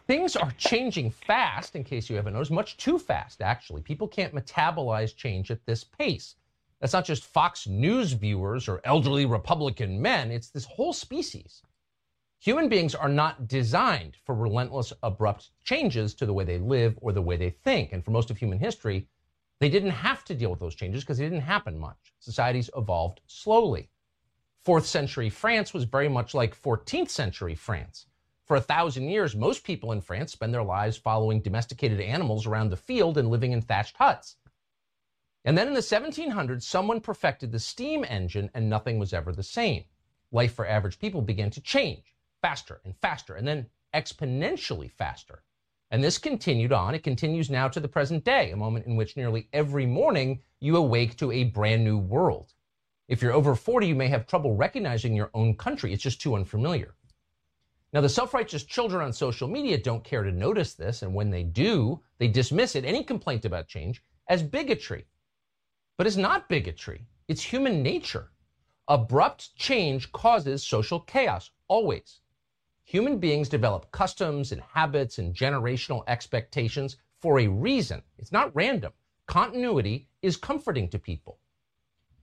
Things are changing fast, in case you haven't noticed, much too fast, actually. People can't metabolize change at this pace. That's not just Fox News viewers or elderly Republican men, it's this whole species. Human beings are not designed for relentless, abrupt changes to the way they live or the way they think. And for most of human history, they didn't have to deal with those changes because they didn't happen much. Societies evolved slowly. Fourth century France was very much like 14th century France. For a thousand years, most people in France spend their lives following domesticated animals around the field and living in thatched huts. And then in the 1700s, someone perfected the steam engine and nothing was ever the same. Life for average people began to change faster and faster and then exponentially faster. And this continued on. It continues now to the present day, a moment in which nearly every morning you awake to a brand new world. If you're over 40, you may have trouble recognizing your own country. It's just too unfamiliar. Now, the self righteous children on social media don't care to notice this, and when they do, they dismiss it, any complaint about change, as bigotry. But it's not bigotry, it's human nature. Abrupt change causes social chaos, always. Human beings develop customs and habits and generational expectations for a reason. It's not random. Continuity is comforting to people.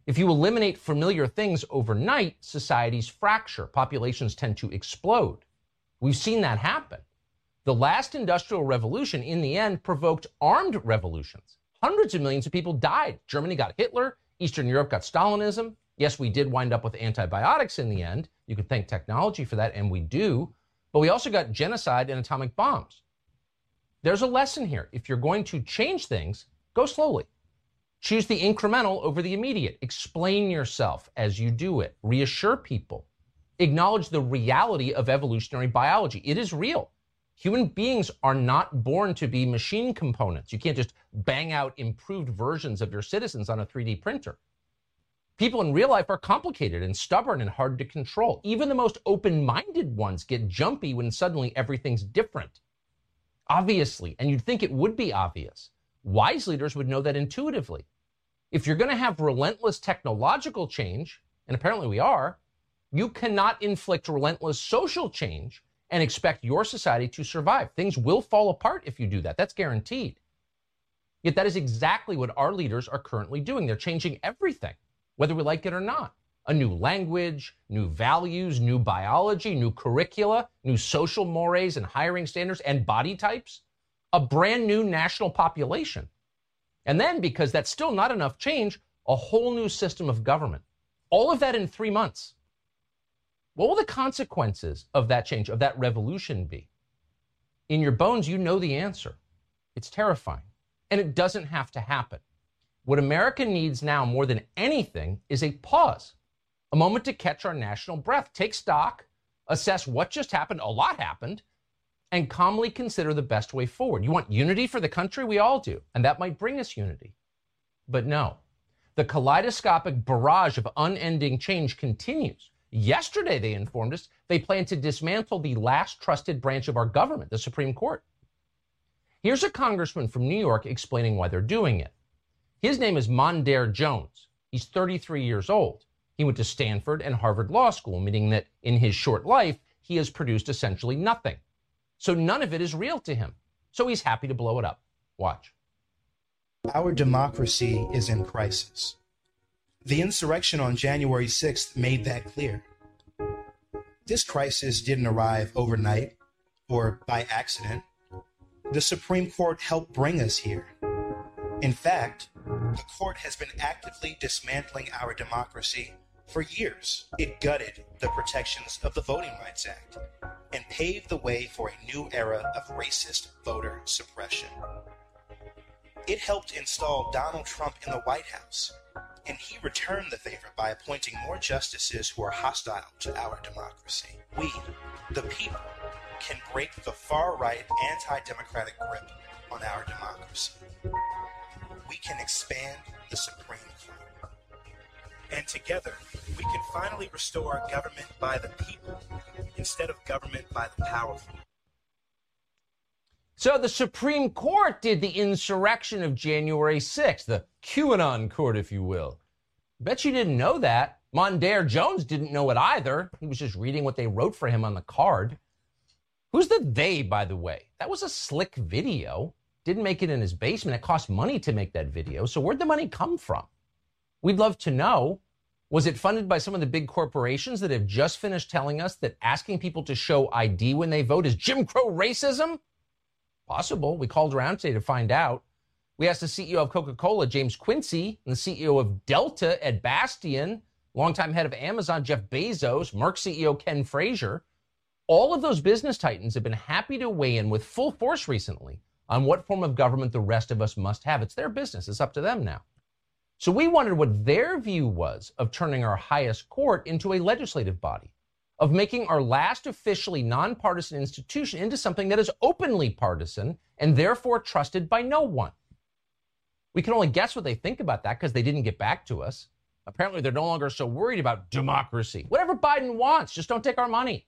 If you eliminate familiar things overnight, societies fracture, populations tend to explode. We've seen that happen. The last industrial revolution, in the end, provoked armed revolutions. Hundreds of millions of people died. Germany got Hitler. Eastern Europe got Stalinism. Yes, we did wind up with antibiotics in the end. You can thank technology for that, and we do. But we also got genocide and atomic bombs. There's a lesson here. If you're going to change things, go slowly. Choose the incremental over the immediate. Explain yourself as you do it. Reassure people. Acknowledge the reality of evolutionary biology. It is real. Human beings are not born to be machine components. You can't just bang out improved versions of your citizens on a 3D printer. People in real life are complicated and stubborn and hard to control. Even the most open minded ones get jumpy when suddenly everything's different. Obviously, and you'd think it would be obvious, wise leaders would know that intuitively. If you're going to have relentless technological change, and apparently we are, you cannot inflict relentless social change and expect your society to survive. Things will fall apart if you do that. That's guaranteed. Yet that is exactly what our leaders are currently doing. They're changing everything, whether we like it or not. A new language, new values, new biology, new curricula, new social mores and hiring standards and body types, a brand new national population. And then, because that's still not enough change, a whole new system of government. All of that in three months. What will the consequences of that change, of that revolution be? In your bones, you know the answer. It's terrifying. And it doesn't have to happen. What America needs now more than anything is a pause, a moment to catch our national breath, take stock, assess what just happened, a lot happened, and calmly consider the best way forward. You want unity for the country? We all do. And that might bring us unity. But no, the kaleidoscopic barrage of unending change continues. Yesterday, they informed us they plan to dismantle the last trusted branch of our government, the Supreme Court. Here's a congressman from New York explaining why they're doing it. His name is Mondaire Jones. He's 33 years old. He went to Stanford and Harvard Law School, meaning that in his short life, he has produced essentially nothing. So none of it is real to him. So he's happy to blow it up. Watch. Our democracy is in crisis. The insurrection on January 6th made that clear. This crisis didn't arrive overnight or by accident. The Supreme Court helped bring us here. In fact, the court has been actively dismantling our democracy for years. It gutted the protections of the Voting Rights Act and paved the way for a new era of racist voter suppression. It helped install Donald Trump in the White House, and he returned the favor by appointing more justices who are hostile to our democracy. We, the people, can break the far right anti democratic grip on our democracy. We can expand the Supreme Court. And together, we can finally restore government by the people instead of government by the powerful. So the Supreme Court did the insurrection of January 6th, the QAnon court, if you will. Bet you didn't know that. Mondaire Jones didn't know it either. He was just reading what they wrote for him on the card. Who's the they, by the way? That was a slick video. Didn't make it in his basement. It cost money to make that video. So where'd the money come from? We'd love to know. Was it funded by some of the big corporations that have just finished telling us that asking people to show ID when they vote is Jim Crow racism? Possible. We called around today to find out. We asked the CEO of Coca Cola, James Quincy, and the CEO of Delta, Ed Bastian, longtime head of Amazon, Jeff Bezos, Merck CEO Ken Frazier. All of those business titans have been happy to weigh in with full force recently on what form of government the rest of us must have. It's their business, it's up to them now. So we wondered what their view was of turning our highest court into a legislative body, of making our last officially nonpartisan institution into something that is openly partisan and therefore trusted by no one. We can only guess what they think about that because they didn't get back to us. Apparently, they're no longer so worried about democracy. Whatever Biden wants, just don't take our money.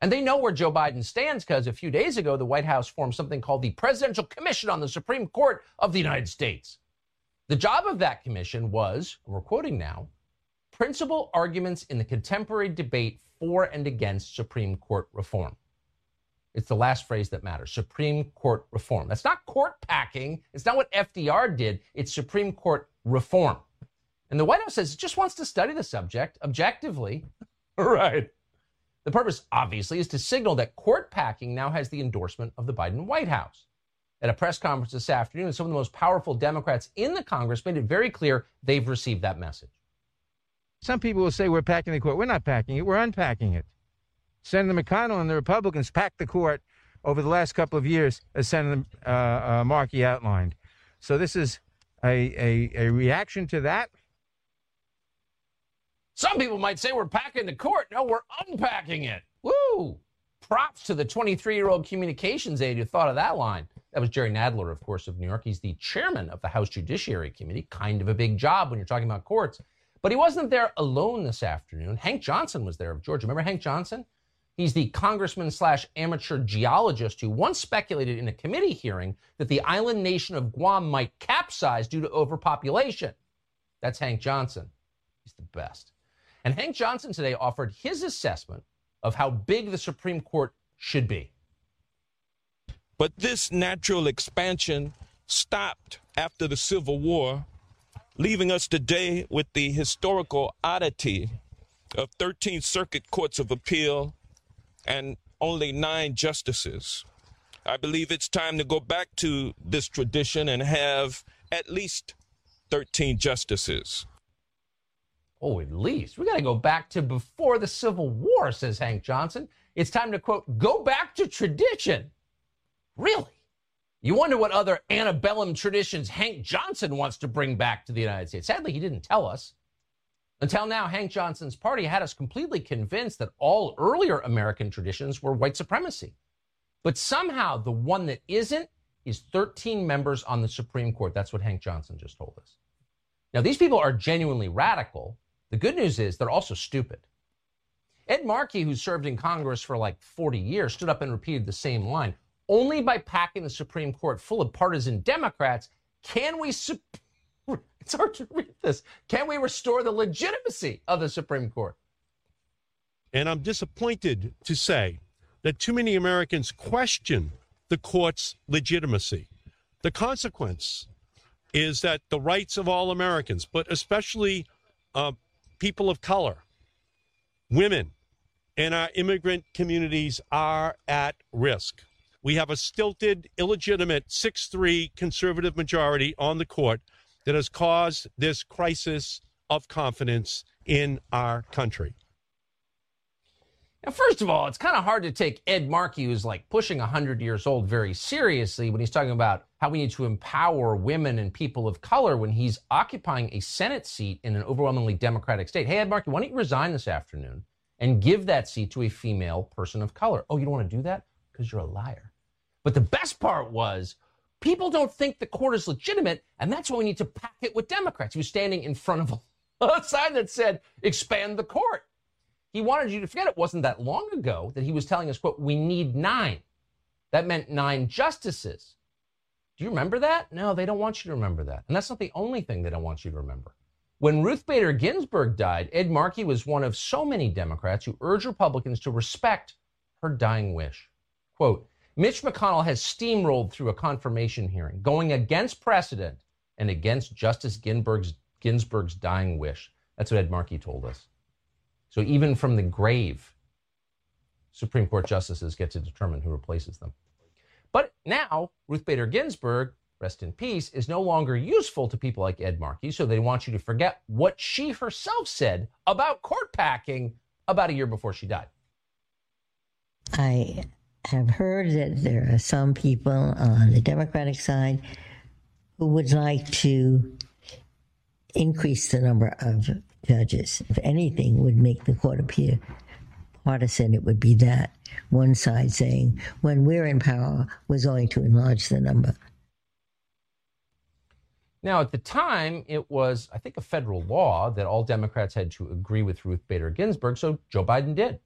And they know where Joe Biden stands because a few days ago, the White House formed something called the Presidential Commission on the Supreme Court of the United States. The job of that commission was, we're quoting now, principal arguments in the contemporary debate for and against Supreme Court reform. It's the last phrase that matters Supreme Court reform. That's not court packing. It's not what FDR did. It's Supreme Court reform. And the White House says it just wants to study the subject objectively. right. The purpose, obviously, is to signal that court packing now has the endorsement of the Biden White House. At a press conference this afternoon, some of the most powerful Democrats in the Congress made it very clear they've received that message. Some people will say we're packing the court. We're not packing it, we're unpacking it. Senator McConnell and the Republicans packed the court over the last couple of years, as Senator uh, uh, Markey outlined. So this is a, a, a reaction to that. Some people might say we're packing the court. No, we're unpacking it. Woo! Props to the 23 year old communications aide who thought of that line. That was Jerry Nadler, of course, of New York. He's the chairman of the House Judiciary Committee. Kind of a big job when you're talking about courts. But he wasn't there alone this afternoon. Hank Johnson was there of Georgia. Remember Hank Johnson? He's the congressman slash amateur geologist who once speculated in a committee hearing that the island nation of Guam might capsize due to overpopulation. That's Hank Johnson. He's the best. And Hank Johnson today offered his assessment of how big the Supreme Court should be. But this natural expansion stopped after the Civil War, leaving us today with the historical oddity of 13 circuit courts of appeal and only nine justices. I believe it's time to go back to this tradition and have at least 13 justices. Oh, at least. We got to go back to before the Civil War, says Hank Johnson. It's time to, quote, go back to tradition. Really? You wonder what other antebellum traditions Hank Johnson wants to bring back to the United States. Sadly, he didn't tell us. Until now, Hank Johnson's party had us completely convinced that all earlier American traditions were white supremacy. But somehow the one that isn't is 13 members on the Supreme Court. That's what Hank Johnson just told us. Now, these people are genuinely radical. The good news is they're also stupid. Ed Markey, who served in Congress for like 40 years, stood up and repeated the same line. Only by packing the Supreme Court full of partisan Democrats can we. Su- it's hard to read this. Can we restore the legitimacy of the Supreme Court? And I'm disappointed to say that too many Americans question the court's legitimacy. The consequence is that the rights of all Americans, but especially uh, people of color, women, and our immigrant communities are at risk. We have a stilted, illegitimate 6 3 conservative majority on the court that has caused this crisis of confidence in our country. Now, first of all, it's kind of hard to take Ed Markey, who's like pushing 100 years old, very seriously when he's talking about how we need to empower women and people of color when he's occupying a Senate seat in an overwhelmingly Democratic state. Hey, Ed Markey, why don't you resign this afternoon and give that seat to a female person of color? Oh, you don't want to do that? Because you're a liar. But the best part was people don't think the court is legitimate, and that's why we need to pack it with Democrats. He was standing in front of a sign that said, expand the court. He wanted you to forget it wasn't that long ago that he was telling us, quote, we need nine. That meant nine justices. Do you remember that? No, they don't want you to remember that. And that's not the only thing they don't want you to remember. When Ruth Bader Ginsburg died, Ed Markey was one of so many Democrats who urged Republicans to respect her dying wish. Quote, Mitch McConnell has steamrolled through a confirmation hearing, going against precedent and against Justice Ginsburg's, Ginsburg's dying wish. That's what Ed Markey told us. So even from the grave, Supreme Court justices get to determine who replaces them. But now, Ruth Bader Ginsburg, rest in peace, is no longer useful to people like Ed Markey, so they want you to forget what she herself said about court packing about a year before she died. I have heard that there are some people on the Democratic side who would like to increase the number of judges. If anything would make the court appear partisan, it would be that. One side saying, when we're in power, we're going to enlarge the number. Now, at the time, it was, I think, a federal law that all Democrats had to agree with Ruth Bader Ginsburg, so Joe Biden did.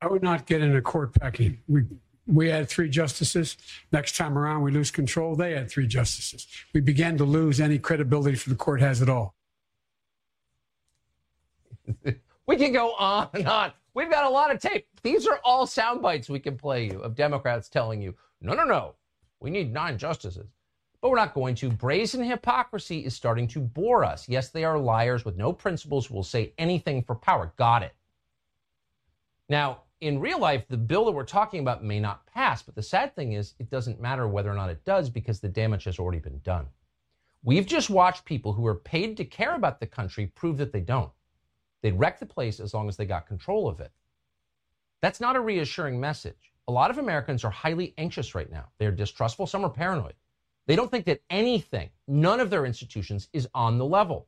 I would not get into court packing. We we had three justices. Next time around, we lose control. They had three justices. We began to lose any credibility for the court has it all. we can go on and on. We've got a lot of tape. These are all sound bites we can play you of Democrats telling you, no, no, no, we need nine justices. But we're not going to. Brazen hypocrisy is starting to bore us. Yes, they are liars with no principles who will say anything for power. Got it. Now, in real life, the bill that we're talking about may not pass, but the sad thing is it doesn't matter whether or not it does because the damage has already been done. We've just watched people who are paid to care about the country prove that they don't. They'd wreck the place as long as they got control of it. That's not a reassuring message. A lot of Americans are highly anxious right now. They're distrustful, some are paranoid. They don't think that anything, none of their institutions, is on the level.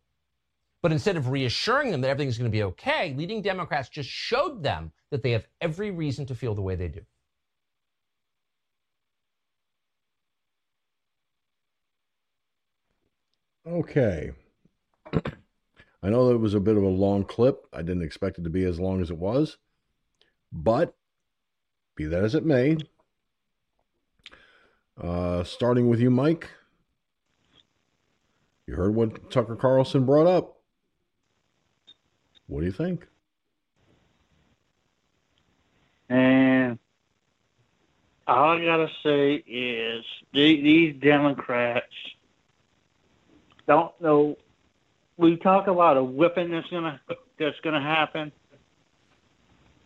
But instead of reassuring them that everything's going to be okay, leading Democrats just showed them that they have every reason to feel the way they do. Okay. I know that it was a bit of a long clip. I didn't expect it to be as long as it was. But be that as it may, uh, starting with you, Mike, you heard what Tucker Carlson brought up. What do you think? And all I gotta say is these Democrats don't know. We talk about a whipping that's gonna that's gonna happen.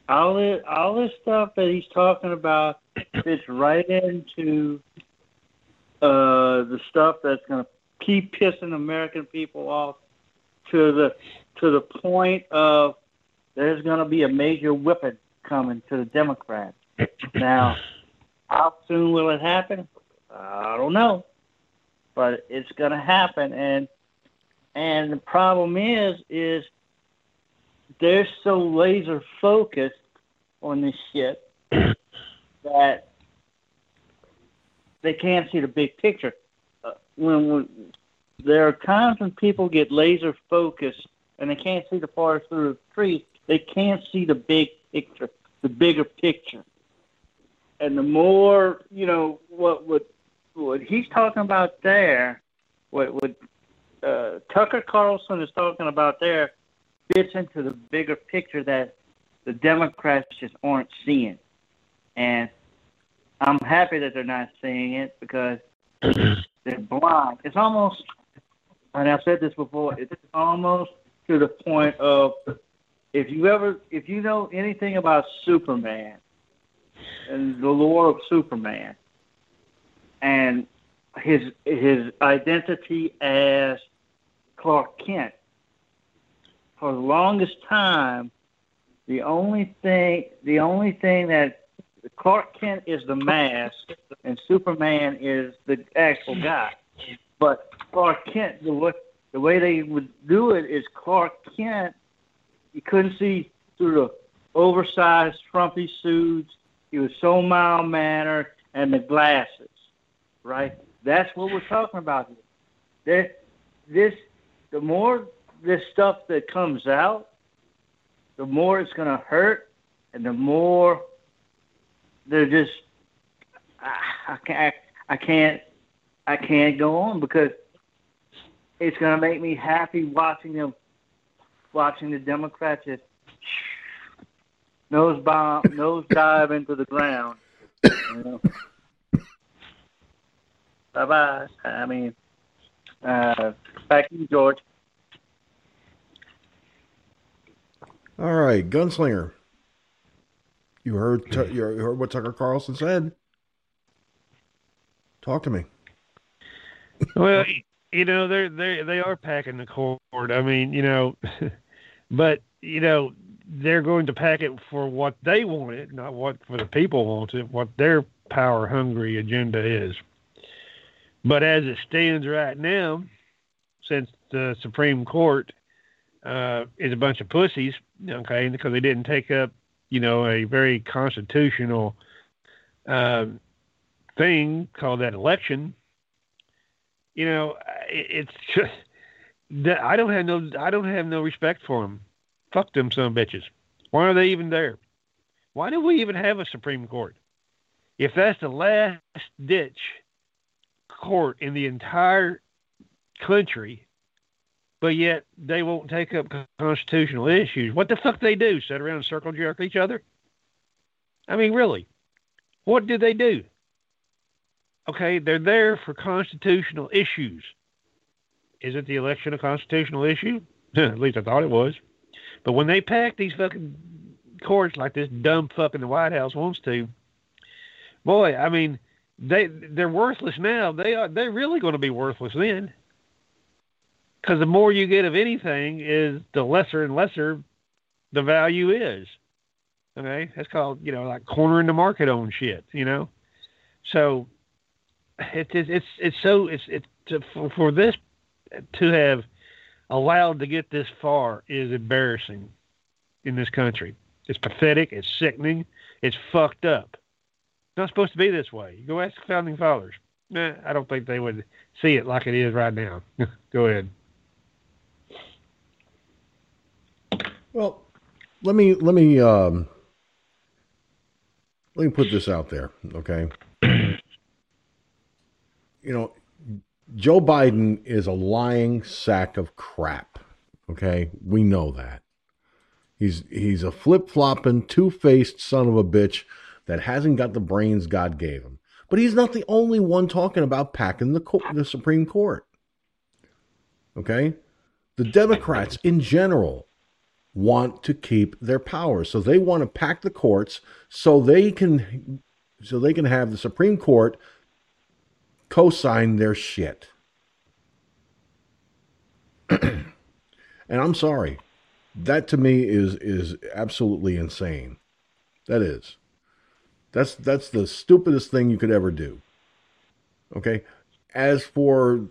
All this all this stuff that he's talking about fits right into uh, the stuff that's gonna keep pissing American people off to the to the point of there's going to be a major whipping coming to the Democrats. now, how soon will it happen? I don't know, but it's going to happen, and and the problem is is they're so laser focused on this shit that they can't see the big picture. Uh, when, when there are times when people get laser focused and they can't see the forest through the trees, they can't see the big picture, the bigger picture. And the more you know, what what what he's talking about there, what what uh, Tucker Carlson is talking about there, fits into the bigger picture that the Democrats just aren't seeing. And I'm happy that they're not seeing it because they're blind. It's almost, and I've said this before, it's almost to the point of if you ever, if you know anything about Superman and the lore of Superman and his his identity as Clark Kent, for the longest time, the only thing, the only thing that Clark Kent is the mask and Superman is the actual guy. But Clark Kent, the way, the way they would do it is Clark Kent, you couldn't see through the oversized, frumpy suits. He was so mild mannered, and the glasses, right? That's what we're talking about here. This, this, the more this stuff that comes out, the more it's going to hurt, and the more they're just I can't I can't I can't go on because it's going to make me happy watching them watching the Democrats just nose bomb nose dive into the ground. You know? bye bye. I mean, uh, back to you, George. All right, gunslinger. You heard you heard what Tucker Carlson said. Talk to me. well, you know they're they they are packing the court. I mean, you know, but you know they're going to pack it for what they want it, not what for the people want it, what their power hungry agenda is. But as it stands right now, since the Supreme Court uh, is a bunch of pussies, okay, because they didn't take up, you know, a very constitutional uh, thing called that election. You know, it, it's just that I don't have no, I don't have no respect for them. Fuck them, some bitches. Why are they even there? Why do we even have a Supreme Court? If that's the last ditch court in the entire country but yet they won't take up constitutional issues. What the fuck they do? Sit around and circle jerk each other? I mean, really, what do they do? Okay, they're there for constitutional issues. Isn't the election a constitutional issue? At least I thought it was. But when they pack these fucking courts like this dumb fuck in the White House wants to, boy, I mean, they they're worthless now. They are they're really going to be worthless then because the more you get of anything is the lesser and lesser the value is. Okay, that's called you know like cornering the market on shit. You know, so it's it's it's so it's it's for, for this to have allowed to get this far is embarrassing in this country. It's pathetic. It's sickening. It's fucked up. It's not supposed to be this way. You go ask the founding fathers. I don't think they would see it like it is right now. go ahead. Well, let me let me um, let me put this out there, okay? You know, Joe Biden is a lying sack of crap. Okay, we know that. He's he's a flip flopping, two faced son of a bitch that hasn't got the brains God gave him. But he's not the only one talking about packing the the Supreme Court. Okay, the Democrats in general want to keep their power. So they want to pack the courts so they can so they can have the Supreme Court co-sign their shit. And I'm sorry. That to me is is absolutely insane. That is. That's that's the stupidest thing you could ever do. Okay? As for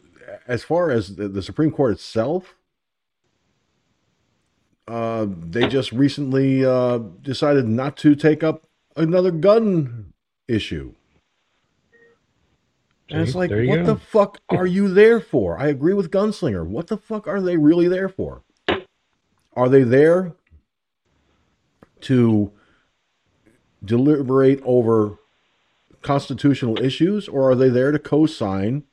as far as the, the Supreme Court itself, uh, they just recently uh, decided not to take up another gun issue. And it's like, what go. the fuck are you there for? I agree with Gunslinger. What the fuck are they really there for? Are they there to deliberate over constitutional issues, or are they there to co sign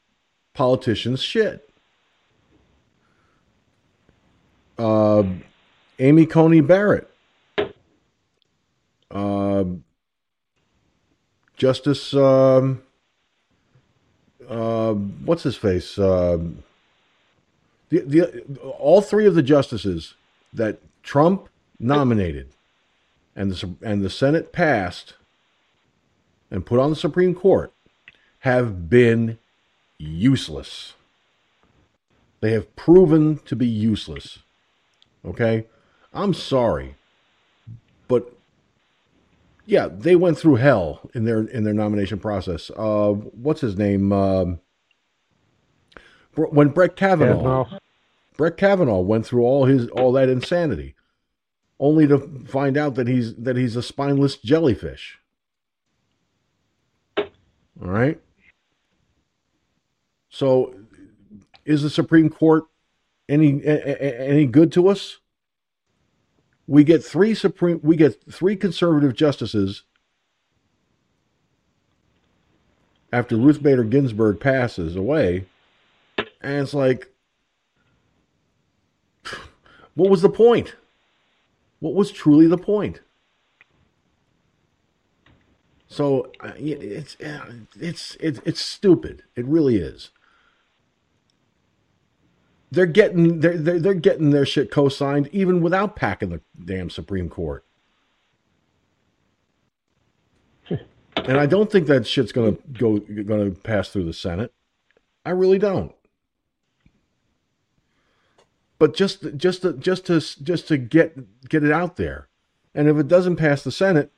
politicians' shit? Uh, Amy Coney Barrett. Uh, Justice, um, uh, what's his face? Um the, the, all three of the justices that Trump nominated and the, and the Senate passed and put on the Supreme Court have been useless. They have proven to be useless. Okay? I'm sorry. But yeah, they went through hell in their in their nomination process. Uh, what's his name? Um, when Brett Kavanaugh, Kavanaugh. Brett Kavanaugh went through all his all that insanity, only to find out that he's that he's a spineless jellyfish. All right. So, is the Supreme Court any any good to us? We get three supreme we get three conservative justices after Ruth Bader Ginsburg passes away, and it's like, what was the point? What was truly the point? So uh, it's it's it's it's stupid. It really is. They're getting they're they're, they're getting their shit co-signed even without packing the damn Supreme Court. And I don't think that shit's gonna go gonna pass through the Senate. I really don't. But just just to, just to just to get get it out there, and if it doesn't pass the Senate,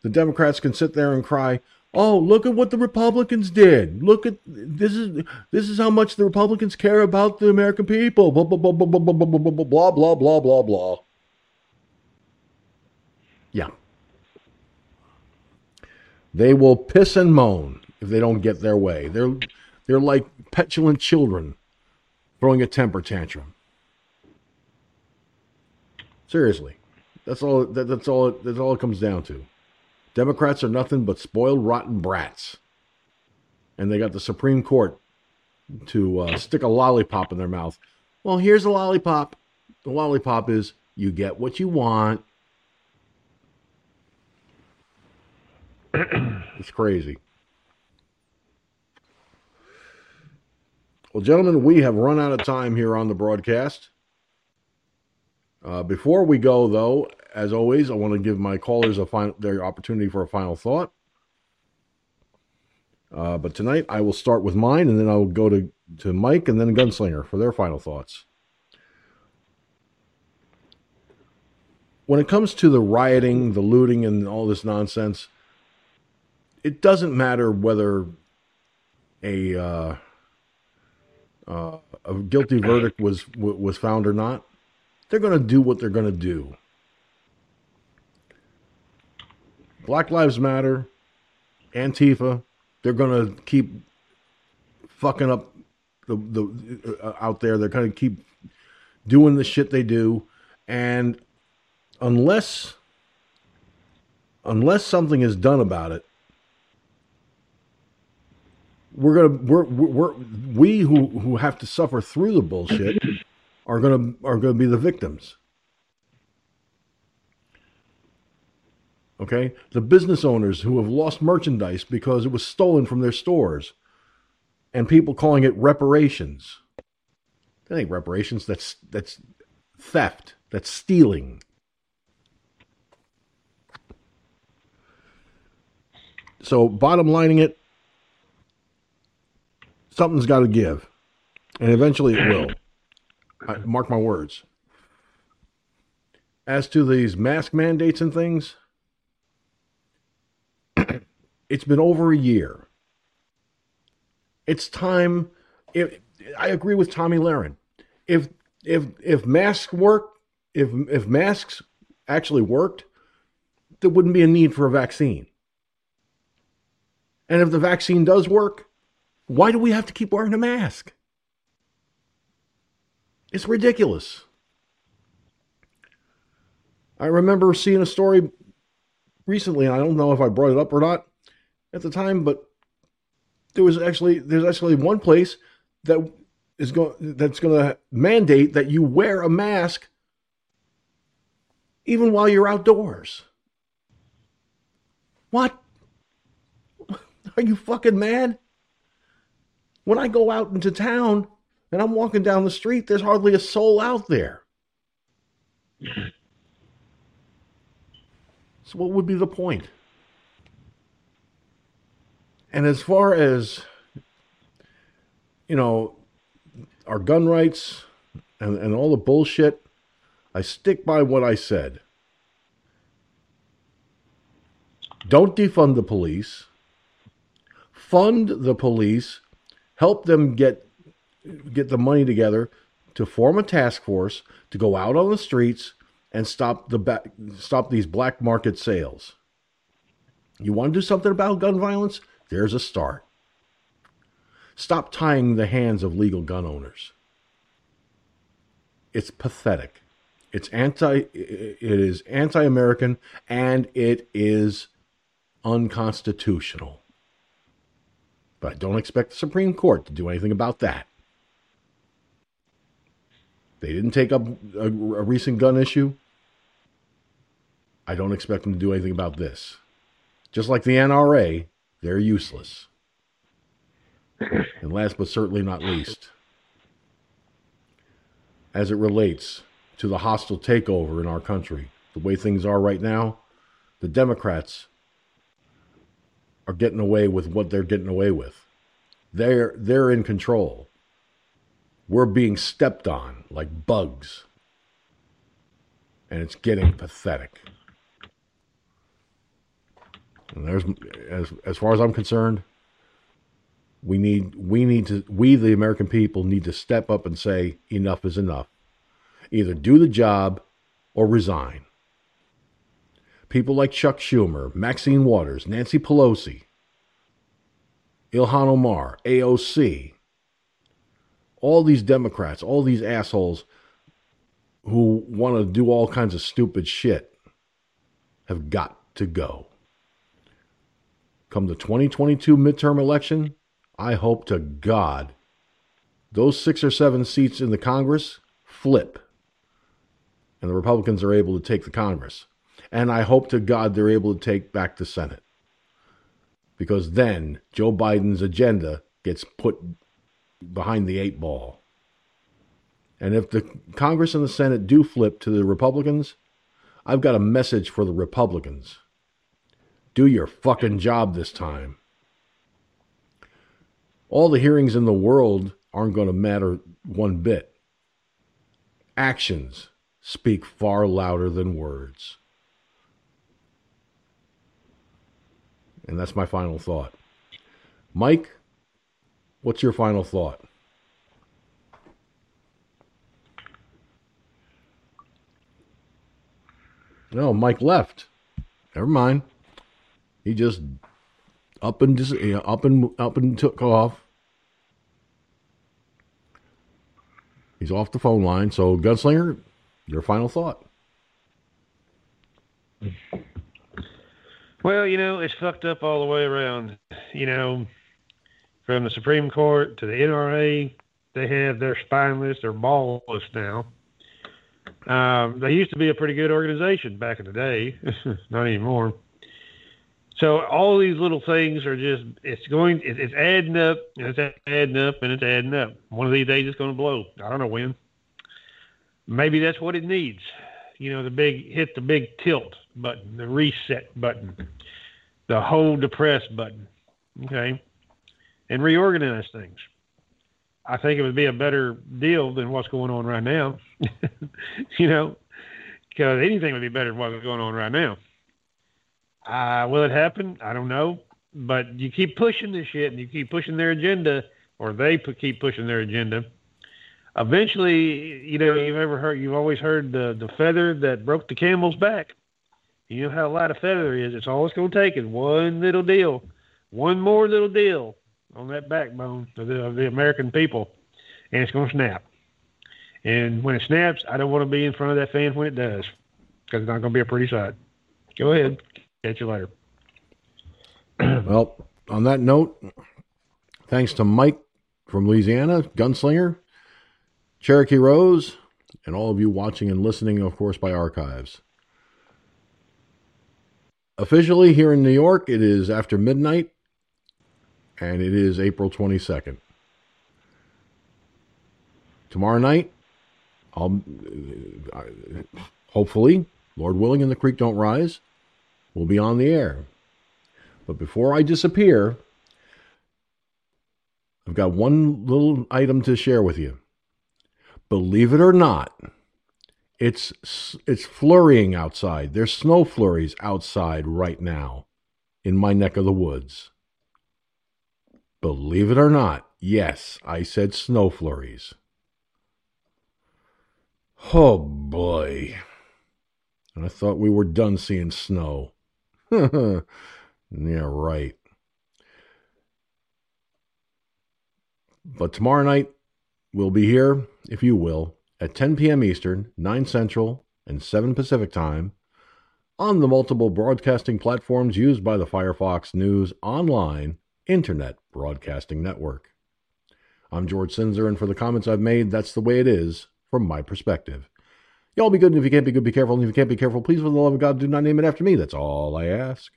the Democrats can sit there and cry, "Oh, look at what the Republicans did! Look at this is this is how much the Republicans care about the American people." Blah blah blah blah blah blah blah blah blah blah blah blah. Yeah. They will piss and moan if they don't get their way. They're they're like petulant children throwing a temper tantrum. Seriously, that's all. That, that's all. That's all it comes down to. Democrats are nothing but spoiled, rotten brats, and they got the Supreme Court to uh, stick a lollipop in their mouth. Well, here's a lollipop. The lollipop is you get what you want. it's crazy. Well, gentlemen, we have run out of time here on the broadcast. Uh, before we go, though, as always, I want to give my callers a final, their opportunity for a final thought. Uh, but tonight, I will start with mine, and then I'll go to, to Mike and then Gunslinger for their final thoughts. When it comes to the rioting, the looting, and all this nonsense, it doesn't matter whether a uh, uh, a guilty verdict was was found or not. They're going to do what they're going to do. Black Lives Matter, Antifa, they're to keep fucking up the the uh, out there. They're to keep doing the shit they do, and unless unless something is done about it, we're gonna we're we're we who who have to suffer through the bullshit are gonna are gonna be the victims. Okay, the business owners who have lost merchandise because it was stolen from their stores, and people calling it reparations. That ain't reparations. That's that's theft. That's stealing. So, bottom lining it, something's got to give, and eventually it will. I, mark my words. as to these mask mandates and things, it's been over a year. It's time. I agree with Tomi Lahren, if if if masks work, if if masks actually worked, there wouldn't be a need for a vaccine. And if the vaccine does work, why do we have to keep wearing a mask? It's ridiculous. I remember seeing a story recently, and I don't know if I brought it up or not at the time, but there was actually there's actually one place that is going that's going to mandate that you wear a mask even while you're outdoors. What? Are you fucking mad? When I go out into town and I'm walking down the street, there's hardly a soul out there. So, what would be the point? And as far as, you know, our gun rights and, and all the bullshit, I stick by what I said. Don't defund the police. Fund the police. Help them get get the money together to form a task force to go out on the streets and stop the ba- stop these black market sales. You want to do something about gun violence? There's a start. Stop tying the hands of legal gun owners. It's pathetic. It's anti it is anti-American and it is unconstitutional. But I don't expect the Supreme Court to do anything about that. They didn't take up a, a recent gun issue. I don't expect them to do anything about this. Just like the NRA, they're useless. and last but certainly not least, as it relates to the hostile takeover in our country, the way things are right now, the Democrats are getting away with what they're getting away with. They're they're in control. We're being stepped on like bugs. And it's getting pathetic. And there's as as far as I'm concerned, we need we need to we the American people need to step up and say enough is enough. Either do the job or resign. People like Chuck Schumer, Maxine Waters, Nancy Pelosi, Ilhan Omar, AOC, all these Democrats, all these assholes who want to do all kinds of stupid shit have got to go. Come the 2022 midterm election, I hope to God those six or seven seats in the Congress flip and the Republicans are able to take the Congress. And I hope to God they're able to take back the Senate. Because then Joe Biden's agenda gets put behind the eight ball. And if the Congress and the Senate do flip to the Republicans, I've got a message for the Republicans. Do your fucking job this time. All the hearings in the world aren't going to matter one bit. Actions speak far louder than words. And that's my final thought. Mike, what's your final thought? No, Mike left. Never mind. He just up and just up and up and took off. He's off the phone line. So, Gunslinger, your final thought. Well, you know, it's fucked up all the way around. You know, from the Supreme Court to the NRA, they have their spineless, they're ballless now. Um, they used to be a pretty good organization back in the day, not anymore. So all these little things are just it's going it, it's adding up and it's adding up and it's adding up. One of these days it's going to blow. I don't know when. Maybe that's what it needs. You know, the big hit the big tilt button, the reset button, the hold the press button. Okay. And reorganize things. I think it would be a better deal than what's going on right now. you know, because anything would be better than what's going on right now. Uh, will it happen? I don't know. But you keep pushing this shit and you keep pushing their agenda, or they p- keep pushing their agenda. Eventually, you know, you've ever heard, you've always heard the, the feather that broke the camel's back. You know how light a feather is. It's all it's going to take is one little deal, one more little deal on that backbone of the, of the American people, and it's going to snap. And when it snaps, I don't want to be in front of that fan when it does, because it's not going to be a pretty sight. Go ahead. Catch you later. well, on that note, thanks to Mike from Louisiana, Gunslinger, Cherokee Rose, and all of you watching and listening, of course, by archives. Officially here in New York, it is after midnight, and it is April 22nd. Tomorrow night, I'll uh, hopefully, Lord willing, and the creek don't rise, we'll be on the air. But before I disappear, I've got one little item to share with you. Believe it or not, it's it's flurrying outside. There's snow flurries outside right now in my neck of the woods. Believe it or not, yes, I said snow flurries. Oh boy. I thought we were done seeing snow. yeah, right. But tomorrow night, we'll be here, if you will, at 10 p.m. Eastern, 9 Central, and 7 Pacific Time on the multiple broadcasting platforms used by the Firefox News Online Internet Broadcasting Network. I'm George Sinzer, and for the comments I've made, that's the way it is from my perspective. Y'all be good, and if you can't be good, be careful. And if you can't be careful, please, for the love of God, do not name it after me. That's all I ask.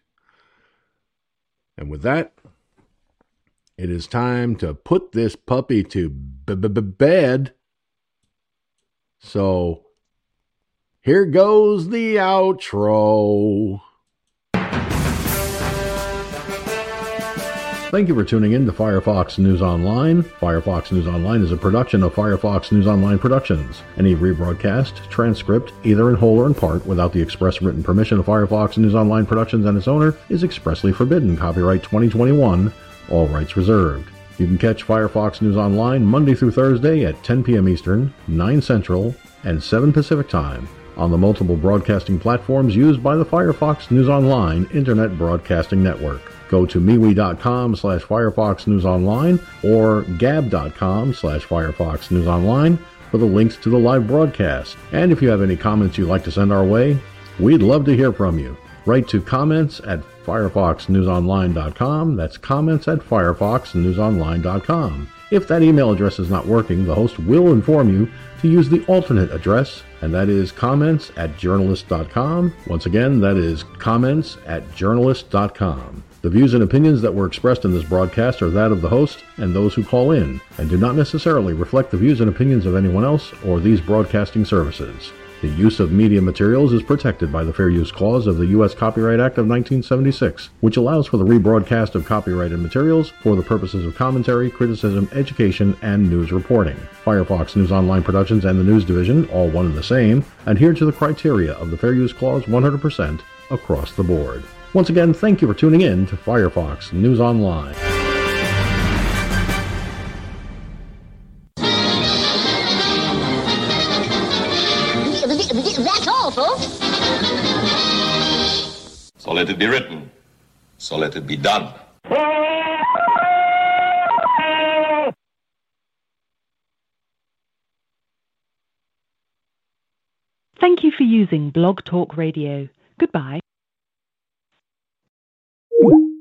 And with that, it is time to put this puppy to bed. So here goes the outro. Thank you for tuning in to Firefox News Online. Firefox News Online is a production of Firefox News Online Productions. Any rebroadcast, transcript, either in whole or in part, without the express written permission of Firefox News Online Productions and its owner, is expressly forbidden. Copyright 2021, all rights reserved. You can catch Firefox News Online Monday through Thursday at 10 p.m. Eastern, 9 Central, and 7 Pacific Time on the multiple broadcasting platforms used by the Firefox News Online Internet Broadcasting Network. Go to MeWe.com slash Firefox News Online or Gab.com slash Firefox News Online for the links to the live broadcast. And if you have any comments you'd like to send our way, we'd love to hear from you. Write to comments at firefoxnewsonline.com. That's comments at firefoxnewsonline.com. If that email address is not working, the host will inform you to use the alternate address, and that is comments at journalist.com. Once again, that is comments at journalist.com. The views and opinions that were expressed in this broadcast are that of the host and those who call in, and do not necessarily reflect the views and opinions of anyone else or these broadcasting services. The use of media materials is protected by the Fair Use Clause of the U.S. Copyright Act of 1976, which allows for the rebroadcast of copyrighted materials for the purposes of commentary, criticism, education, and news reporting. Firefox News Online Productions and the News Division, all one and the same, adhere to the criteria of the Fair Use Clause 100% across the board. Once again, thank you for tuning in to Firefox News Online. That's all, folks. So let it be written. So let it be done. Thank you for using Blog Talk Radio. Goodbye you